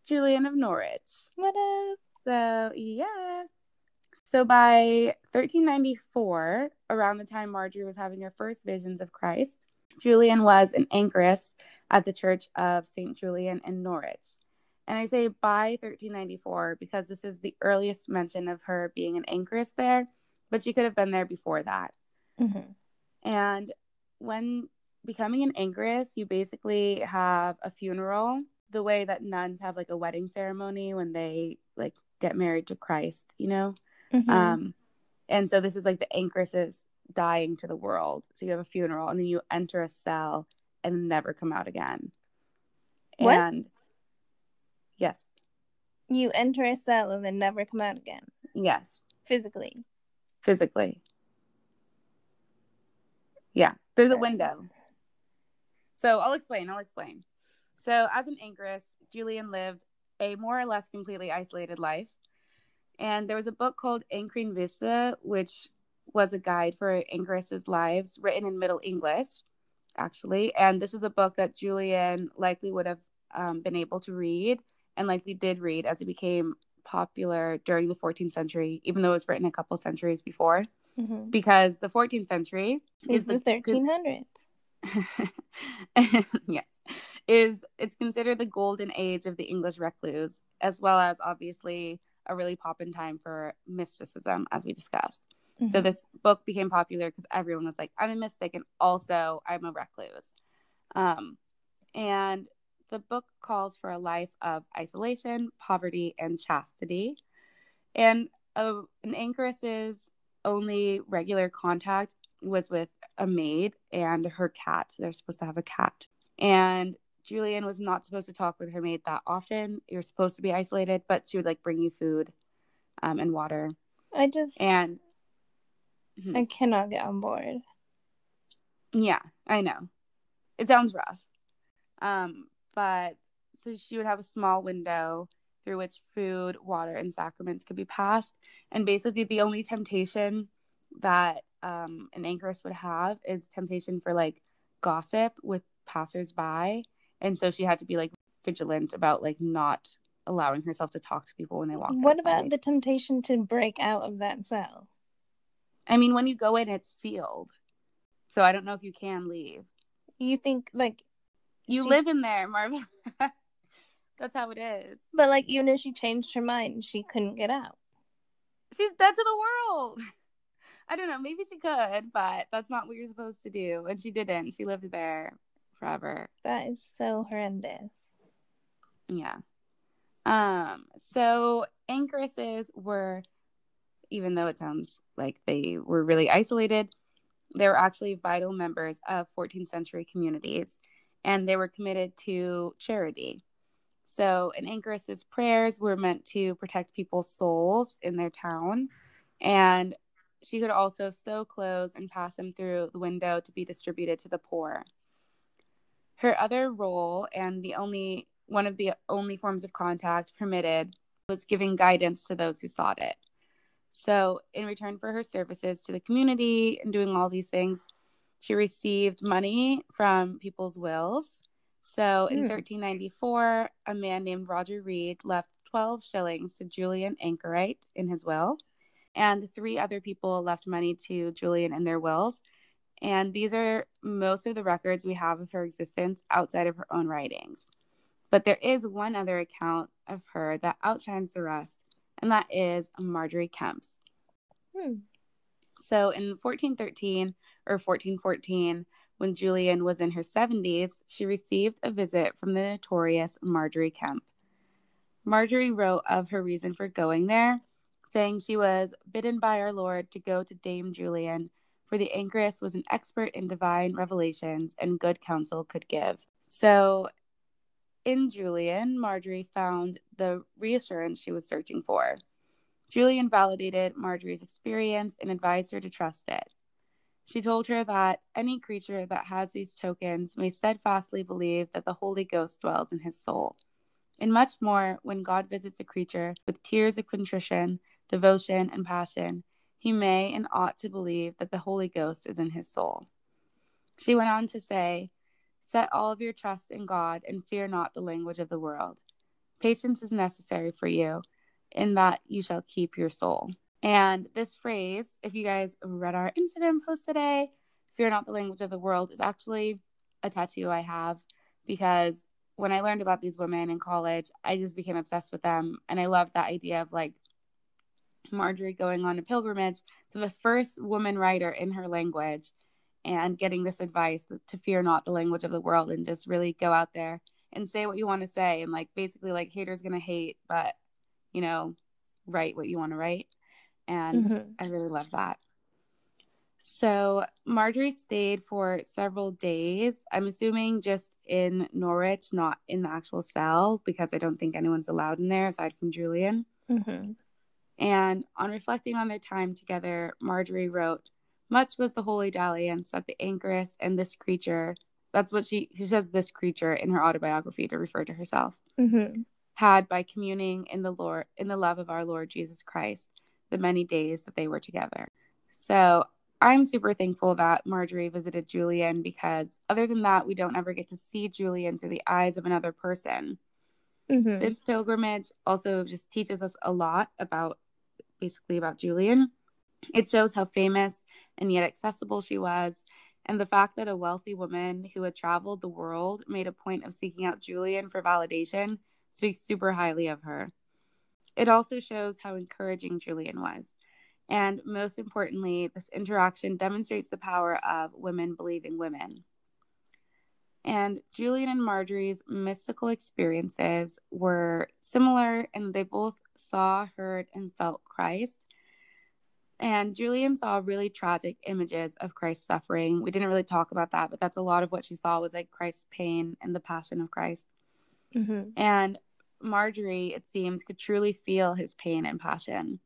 Julian of Norwich. What up? So yeah. So by 1394, around the time Margery was having her first visions of Christ, Julian was an anchoress at the Church of St. Julian in Norwich. And I say by 1394 because this is the earliest mention of her being an anchoress there, but she could have been there before that. Mm-hmm. And when becoming an anchoress, you basically have a funeral, the way that nuns have like a wedding ceremony when they like get married to Christ, you know? Mm-hmm. Um, and so this is like the anchoress's dying to the world. So you have a funeral and then you enter a cell and never come out again. What? And yes. You enter a cell and then never come out again. Yes. Physically. Physically. Yeah. There's a window. So I'll explain. I'll explain. So as an anchoress, Julian lived a more or less completely isolated life. And there was a book called Ancrene Wisse, which was a guide for anchoresses' lives written in Middle English, actually. And this is a book that Julian likely would have um, been able to read and likely did read as it became popular during the 14th century, even though it was written a couple centuries before. Mm-hmm. Because the 14th century is, is the, the 1300s. yes, is it's considered the golden age of the English recluse, as well as obviously a really poppin' time for mysticism, as we discussed. Mm-hmm. So this book became popular because everyone was like, "I'm a mystic, and also I'm a recluse." Um, and the book calls for a life of isolation, poverty, and chastity. And uh, an anchoress's only regular contact was with a maid and her cat. They're supposed to have a cat. And Julian was not supposed to talk with her maid that often. You're supposed to be isolated, but she would like bring you food um, and water. I just and mm-hmm. I cannot get on board. Yeah, I know. It sounds rough. Um, but so she would have a small window through which food, water, and sacraments could be passed. And basically, the only temptation that um, an anchoress would have is temptation for like gossip with passersby. And so she had to be like vigilant about like not allowing herself to talk to people when they walk. What outside. about the temptation to break out of that cell? I mean, when you go in, it's sealed. So I don't know if you can leave. You think like you she... live in there, Marvel. That's how it is. But like even if she changed her mind, she couldn't get out. She's dead to the world. I don't know, maybe she could, but that's not what you're supposed to do. And she didn't. She lived there forever. That is so horrendous. Yeah. Um, so anchoresses were even though it sounds like they were really isolated, they were actually vital members of 14th century communities and they were committed to charity. So, an anchoress's prayers were meant to protect people's souls in their town. And she could also sew clothes and pass them through the window to be distributed to the poor. Her other role, and the only one of the only forms of contact permitted, was giving guidance to those who sought it. So, in return for her services to the community and doing all these things, she received money from people's wills. So in 1394, hmm. a man named Roger Reed left 12 shillings to Julian Anchorite in his will, and three other people left money to Julian in their wills. And these are most of the records we have of her existence outside of her own writings. But there is one other account of her that outshines the rest, and that is Margery Kempe's. Hmm. So in 1413 or 1414, when Julian was in her 70s, she received a visit from the notorious Margery Kempe. Margery wrote of her reason for going there, saying she was bidden by our Lord to go to Dame Julian, for the anchoress was an expert in divine revelations and good counsel could give. So, in Julian, Margery found the reassurance she was searching for. Julian validated Margery's experience and advised her to trust it. She told her that any creature that has these tokens may steadfastly believe that the Holy Ghost dwells in his soul. And much more, when God visits a creature with tears of contrition, devotion, and passion, he may and ought to believe that the Holy Ghost is in his soul. She went on to say, Set all of your trust in God and fear not the language of the world. Patience is necessary for you, in that you shall keep your soul. And this phrase, if you guys read our Instagram post today, fear not the language of the world, is actually a tattoo I have because when I learned about these women in college, I just became obsessed with them. And I love that idea of like Margery going on a pilgrimage to the first woman writer in her language and getting this advice to fear not the language of the world and just really go out there and say what you want to say and like basically like haters gonna hate but you know write what you want to write and mm-hmm. i really love that so margery stayed for several days i'm assuming just in norwich not in the actual cell because i don't think anyone's allowed in there aside from julian mm-hmm. And on reflecting on their time together margery wrote much was the holy dalliance that the anchoress and this creature that's what she she says this creature in her autobiography to refer to herself mm-hmm. had by communing in the lord in the love of our lord jesus christ the many days that they were together so i'm super thankful that margery visited julian because other than that we don't ever get to see julian through the eyes of another person mm-hmm. this pilgrimage also just teaches us a lot about basically about julian it shows how famous and yet accessible she was and the fact that a wealthy woman who had traveled the world made a point of seeking out Julian for validation speaks super highly of her. It also shows how encouraging Julian was. And most importantly, this interaction demonstrates the power of women believing women. And Julian and Margery's mystical experiences were similar, and they both saw, heard, and felt Christ and Julian saw really tragic images of Christ's suffering. We didn't really talk about that, but that's a lot of what she saw was like Christ's pain and the passion of Christ. Mm-hmm. And Margery, it seems, could truly feel his pain and passion.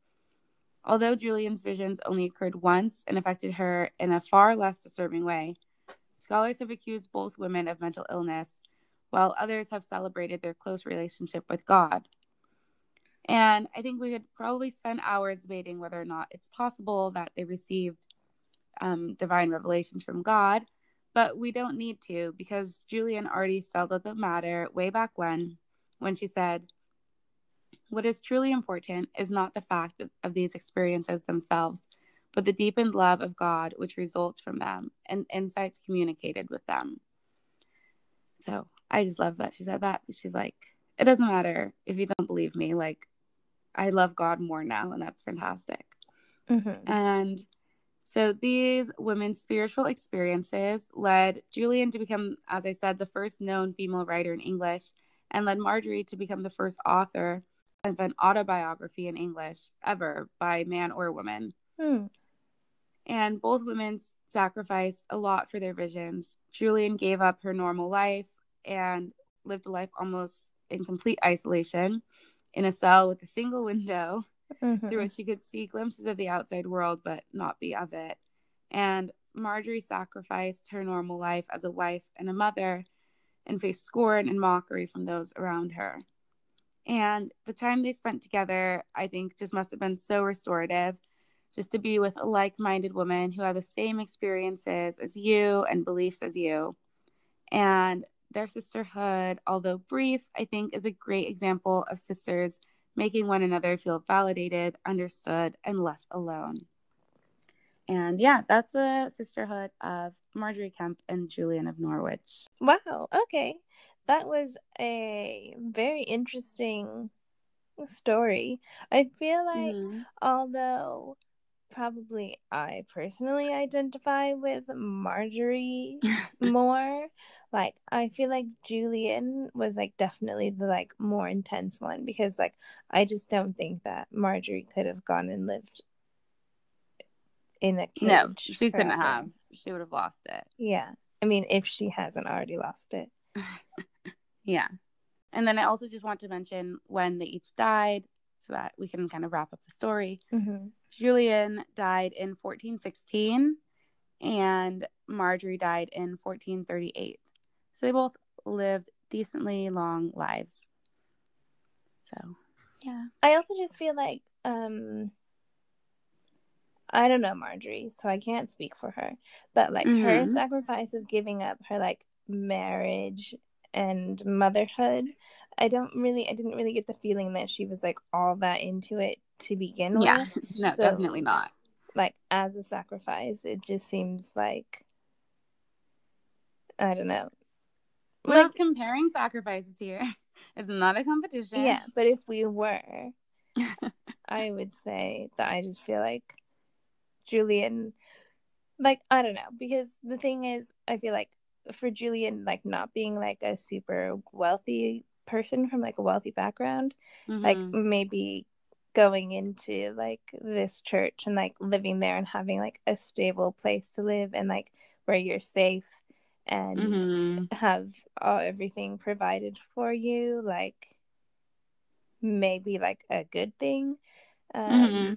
Although Julian's visions only occurred once and affected her in a far less disturbing way, scholars have accused both women of mental illness, while others have celebrated their close relationship with God. And I think we could probably spend hours debating whether or not it's possible that they received um, divine revelations from God, but we don't need to because Julian already settled the matter way back when, when she said, What is truly important is not the fact of, of these experiences themselves, but the deepened love of God which results from them and insights communicated with them. So I just love that she said that. She's like, it doesn't matter if you don't believe me. Like, I love God more now, and that's fantastic. Mm-hmm. And so these women's spiritual experiences led Julian to become, as I said, the first known female writer in English, and led Margery to become the first author of an autobiography in English ever by man or woman. Hmm. And both women sacrificed a lot for their visions. Julian gave up her normal life and lived a life almost in complete isolation in a cell with a single window mm-hmm. through which she could see glimpses of the outside world but not be of it. And Margery sacrificed her normal life as a wife and a mother and faced scorn and mockery from those around her. And the time they spent together, I think, just must have been so restorative just to be with a like minded woman who had the same experiences as you and beliefs as you. And their sisterhood, although brief, I think is a great example of sisters making one another feel validated, understood, and less alone. And yeah, that's the sisterhood of Margery Kempe and Julian of Norwich. Wow. Okay. That was a very interesting story. I feel like, mm-hmm. although probably I personally identify with Margery more, like I feel like Julian was like definitely the like more intense one because like I just don't think that Margery could have gone and lived in a cage. No, she forever. couldn't have. She would have lost it. Yeah. I mean, if she hasn't already lost it. yeah. And then I also just want to mention when they each died. so that we can kind of wrap up the story. Mm-hmm. Julian died in 1416 and Margery died in 1438. So they both lived decently long lives. So, yeah. I also just feel like um I don't know Margery, so I can't speak for her. But like mm-hmm. her sacrifice of giving up her like marriage and motherhood, I don't really I didn't really get the feeling that she was like all that into it to begin yeah. with. Yeah. No, so, definitely not. Like as a sacrifice, it just seems like I don't know. We're not comparing sacrifices here. It's not a competition. Yeah, but if we were, I would say that I just feel like Julian, like, I don't know, because the thing is, I feel like for Julian, like, not being like a super wealthy person from like a wealthy background, mm-hmm. like, maybe going into like this church and like living there and having like a stable place to live and like where you're safe and mm-hmm. have all, everything provided for you like maybe like a good thing um, mm-hmm.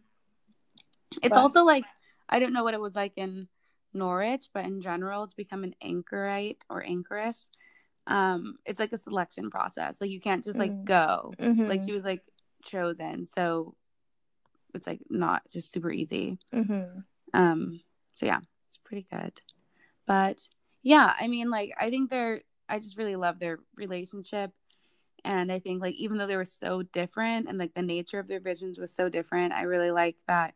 it's but... also like i don't know what it was like in norwich but in general to become an anchorite or anchoress um it's like a selection process like you can't just like mm-hmm. go mm-hmm. like she was like chosen so it's like not just super easy mm-hmm. um so yeah it's pretty good but yeah, I mean, like, I think they're, I just really love their relationship. And I think, like, even though they were so different and like the nature of their visions was so different, I really like that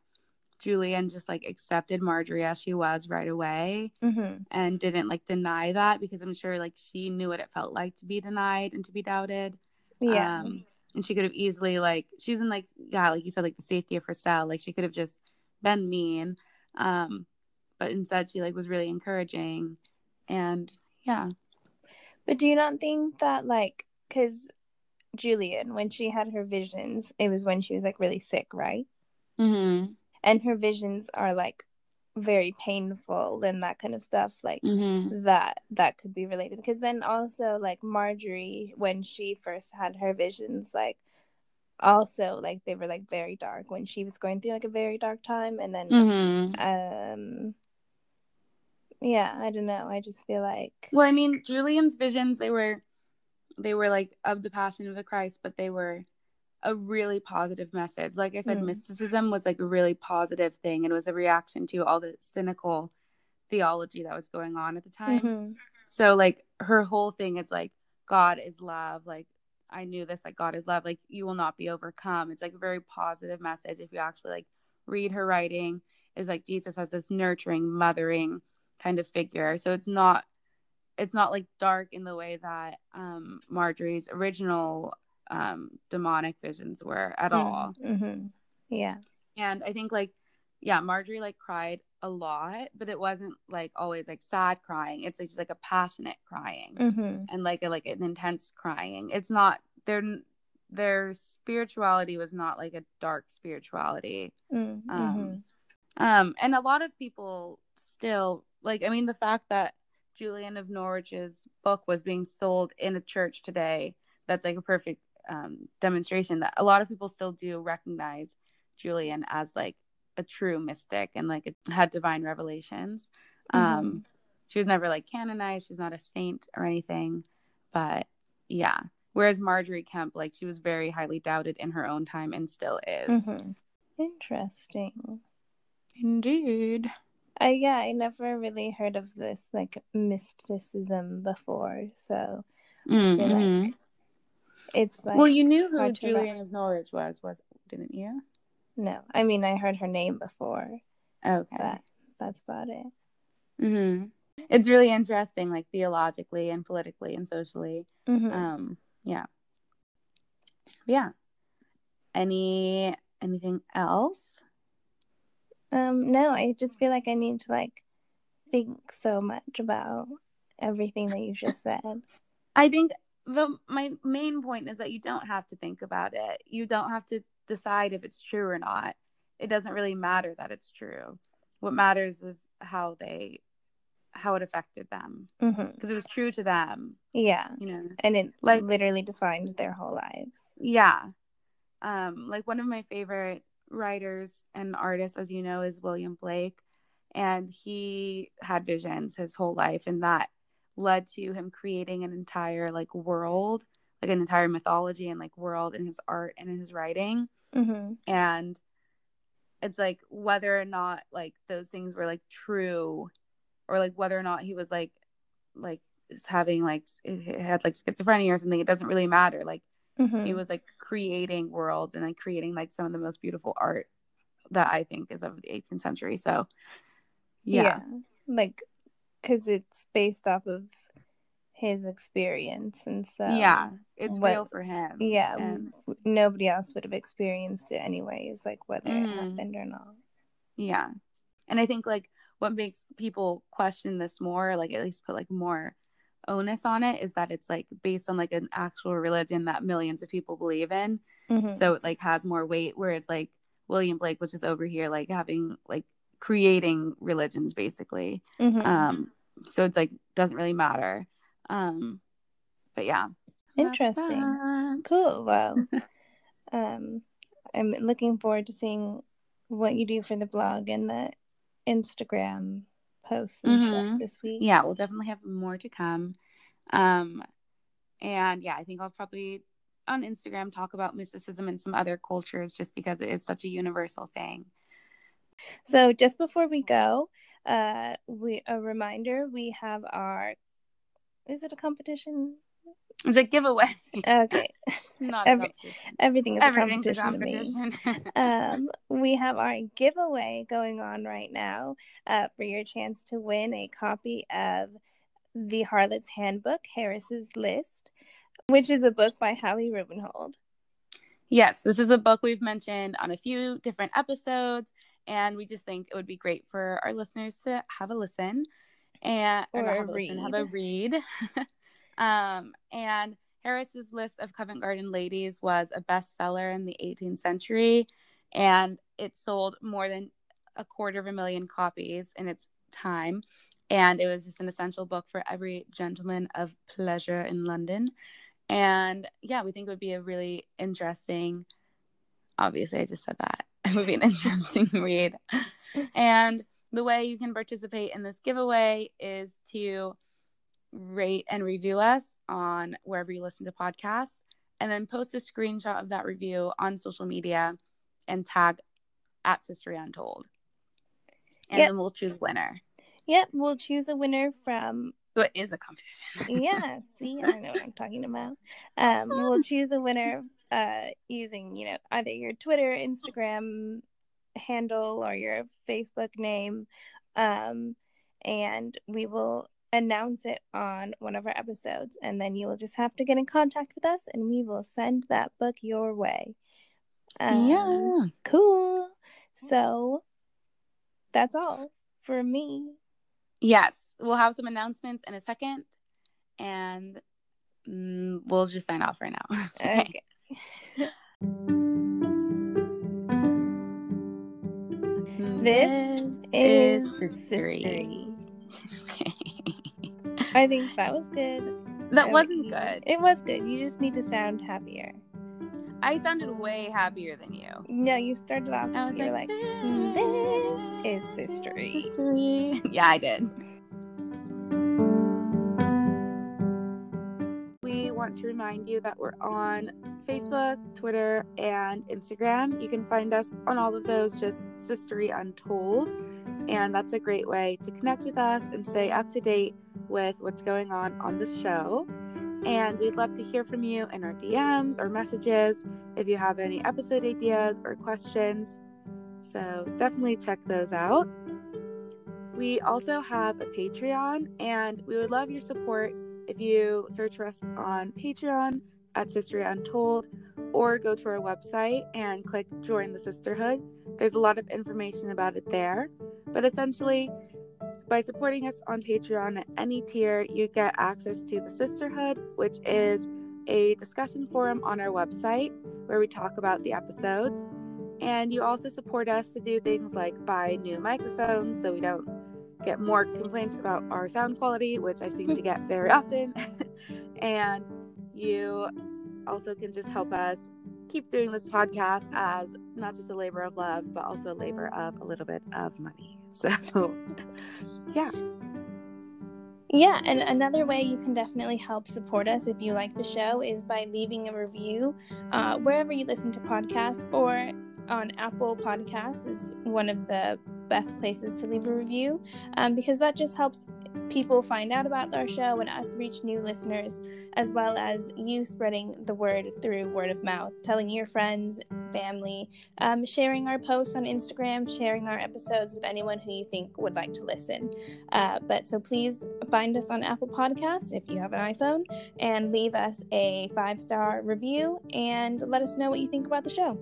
Julian just like accepted Margery as she was right away mm-hmm. and didn't like deny that because I'm sure like she knew what it felt like to be denied and to be doubted. Yeah. Um, and she could have easily like she's in like yeah like you said like the safety of her cell like she could have just been mean um but instead she like was really encouraging and yeah but do you not think that like because julian when she had her visions it was when she was like really sick right mm-hmm. and her visions are like very painful and that kind of stuff like mm-hmm. that that could be related because then also like margery when she first had her visions like also like they were like very dark when she was going through like a very dark time and then mm-hmm. um yeah i don't know. I just feel like well i mean julian's visions they were they were like of the passion of the christ but they were a really positive message. Like i said mm. mysticism was like a really positive thing it was a reaction to all the cynical theology that was going on at the time. Mm-hmm. so like her whole thing is like god is love. Like i knew this like god is love. Like you will not be overcome. It's like a very positive message. If you actually like read her writing is like jesus has this nurturing mothering kind of figure. So it's not it's not like dark in the way that um, Margery's original um, demonic visions were at mm-hmm. all. Mm-hmm. Yeah. And I think like yeah, Margery like cried a lot, but it wasn't like always like sad crying. It's like just like a passionate crying mm-hmm. and like a, like an intense crying. It's not their their spirituality was not like a dark spirituality. Mm-hmm. Um, um, and a lot of people still like i mean the fact that julian of norwich's book was being sold in a church today that's like a perfect um, demonstration that a lot of people still do recognize julian as like a true mystic and like had divine revelations. Mm-hmm. um she was never like canonized. She's not a saint or anything. But yeah. Whereas margery kempe like she was very highly doubted in her own time and still is. Mm-hmm. interesting. Indeed I yeah, I never really heard of this like mysticism before, so mm-hmm. Like mm-hmm. it's like Well, you knew who Julian of Norwich was, was didn't you? No, I mean I heard her name before. Okay, but that's about it. hmm It's really interesting, like theologically and politically and socially. Mm-hmm. Um, yeah, yeah. Any anything else? Um, no, I just feel like I need to like think so much about everything that you just said. I think the my main point is that you don't have to think about it. You don't have to decide if it's true or not. It doesn't really matter that it's true. What matters is how they how it affected them because mm-hmm. it was true to them. Yeah, you know, and it like literally defined their whole lives. Yeah, Um, like one of my favorite writers and artists, as you know, is William Blake. And he had visions his whole life, and that led to him creating an entire like world, like an entire mythology and like world in his art and in his writing. Mm-hmm. And it's like whether or not like those things were like true or like whether or not he was like like having like had like schizophrenia or something it doesn't really matter like mm-hmm. he was like creating worlds and like creating like some of the most beautiful art that i think is of the 18th century so yeah, yeah. like because it's based off of his experience and so yeah it's what, real for him yeah and... nobody else would have experienced it anyways like whether mm-hmm. it happened or not yeah and i think like what makes people question this more like at least put like more onus on it is that it's like based on like an actual religion that millions of people believe in. Mm-hmm. so it like has more weight whereas like william blake was just over here like having like creating religions basically. Mm-hmm. um so it's like doesn't really matter. Um but yeah. Interesting. Cool. Well um i'm looking forward to seeing what you do for the blog and the instagram posts mm-hmm. this week yeah we'll definitely have more to come um and yeah i think i'll probably on instagram talk about mysticism and some other cultures just because it is such a universal thing so just before we go uh we a reminder we have our is it a competition? It's a giveaway. Okay. not Every, everything is a competition. A competition. um, we have our giveaway going on right now uh, for your chance to win a copy of The Harlot's Handbook, Harris's List, which is a book by Hallie Rubenhold. Yes, this is a book we've mentioned on a few different episodes, and we just think it would be great for our listeners to have a listen and or, or have a, read. have a read. um, and Harris's list of Covent Garden ladies was a bestseller in the 18th century, and it sold more than a quarter of a million copies in its time. And it was just an essential book for every gentleman of pleasure in London. And yeah, we think it would be a really interesting. Obviously, I just said that it would be an interesting read. And the way you can participate in this giveaway is to rate and review us on wherever you listen to podcasts and then post a screenshot of that review on social media and tag at Sistery Untold. And yep. then we'll choose a winner. Yep, we'll choose a winner from so it is a competition. yeah, see, I know what I'm talking about. Um, we'll choose a winner uh, using, you know, either your Twitter, Instagram, handle or your Facebook name. Um, and we will announce it on one of our episodes. And then you will just have to get in contact with us and we will send that book your way. Um, yeah. Cool. So that's all for me. Yes. We'll have some announcements in a second and mm, we'll just sign off right now. okay. okay. This, is, is. I think that was good. That I wasn't good. It was good. You just need to sound happier. I sounded way happier than you. No, you started off. I was you're like, like "This is Sistery." Sistery. Yeah, I did. We want to remind you that we're on Facebook, Twitter, and Instagram. You can find us on all of those, just Sistery Untold. And that's a great way to connect with us and stay up to date with what's going on on the show. And we'd love to hear from you in our DMs or messages if you have any episode ideas or questions. So definitely check those out. We also have a Patreon, and we would love your support if you search for us on Patreon at Sistery Untold or go to our website and click Join the Sisterhood. There's a lot of information about it there. But essentially, by supporting us on Patreon at any tier, you get access to the Sisterhood, which is a discussion forum on our website where we talk about the episodes. And you also support us to do things like buy new microphones so we don't get more complaints about our sound quality, which I seem to get very often. and you also can just help us keep doing this podcast as not just a labor of love, but also a labor of a little bit of money. So, yeah. Yeah, and another way you can definitely help support us if you like the show is by leaving a review uh, wherever you listen to podcasts or on Apple Podcasts is one of the best places to leave a review um, because that just helps people find out about our show and us reach new listeners, as well as you spreading the word through word of mouth, telling your friends, family, um, sharing our posts on Instagram, sharing our episodes with anyone who you think would like to listen. Uh, but so please find us on Apple Podcasts if you have an iPhone and leave us a five star review and let us know what you think about the show.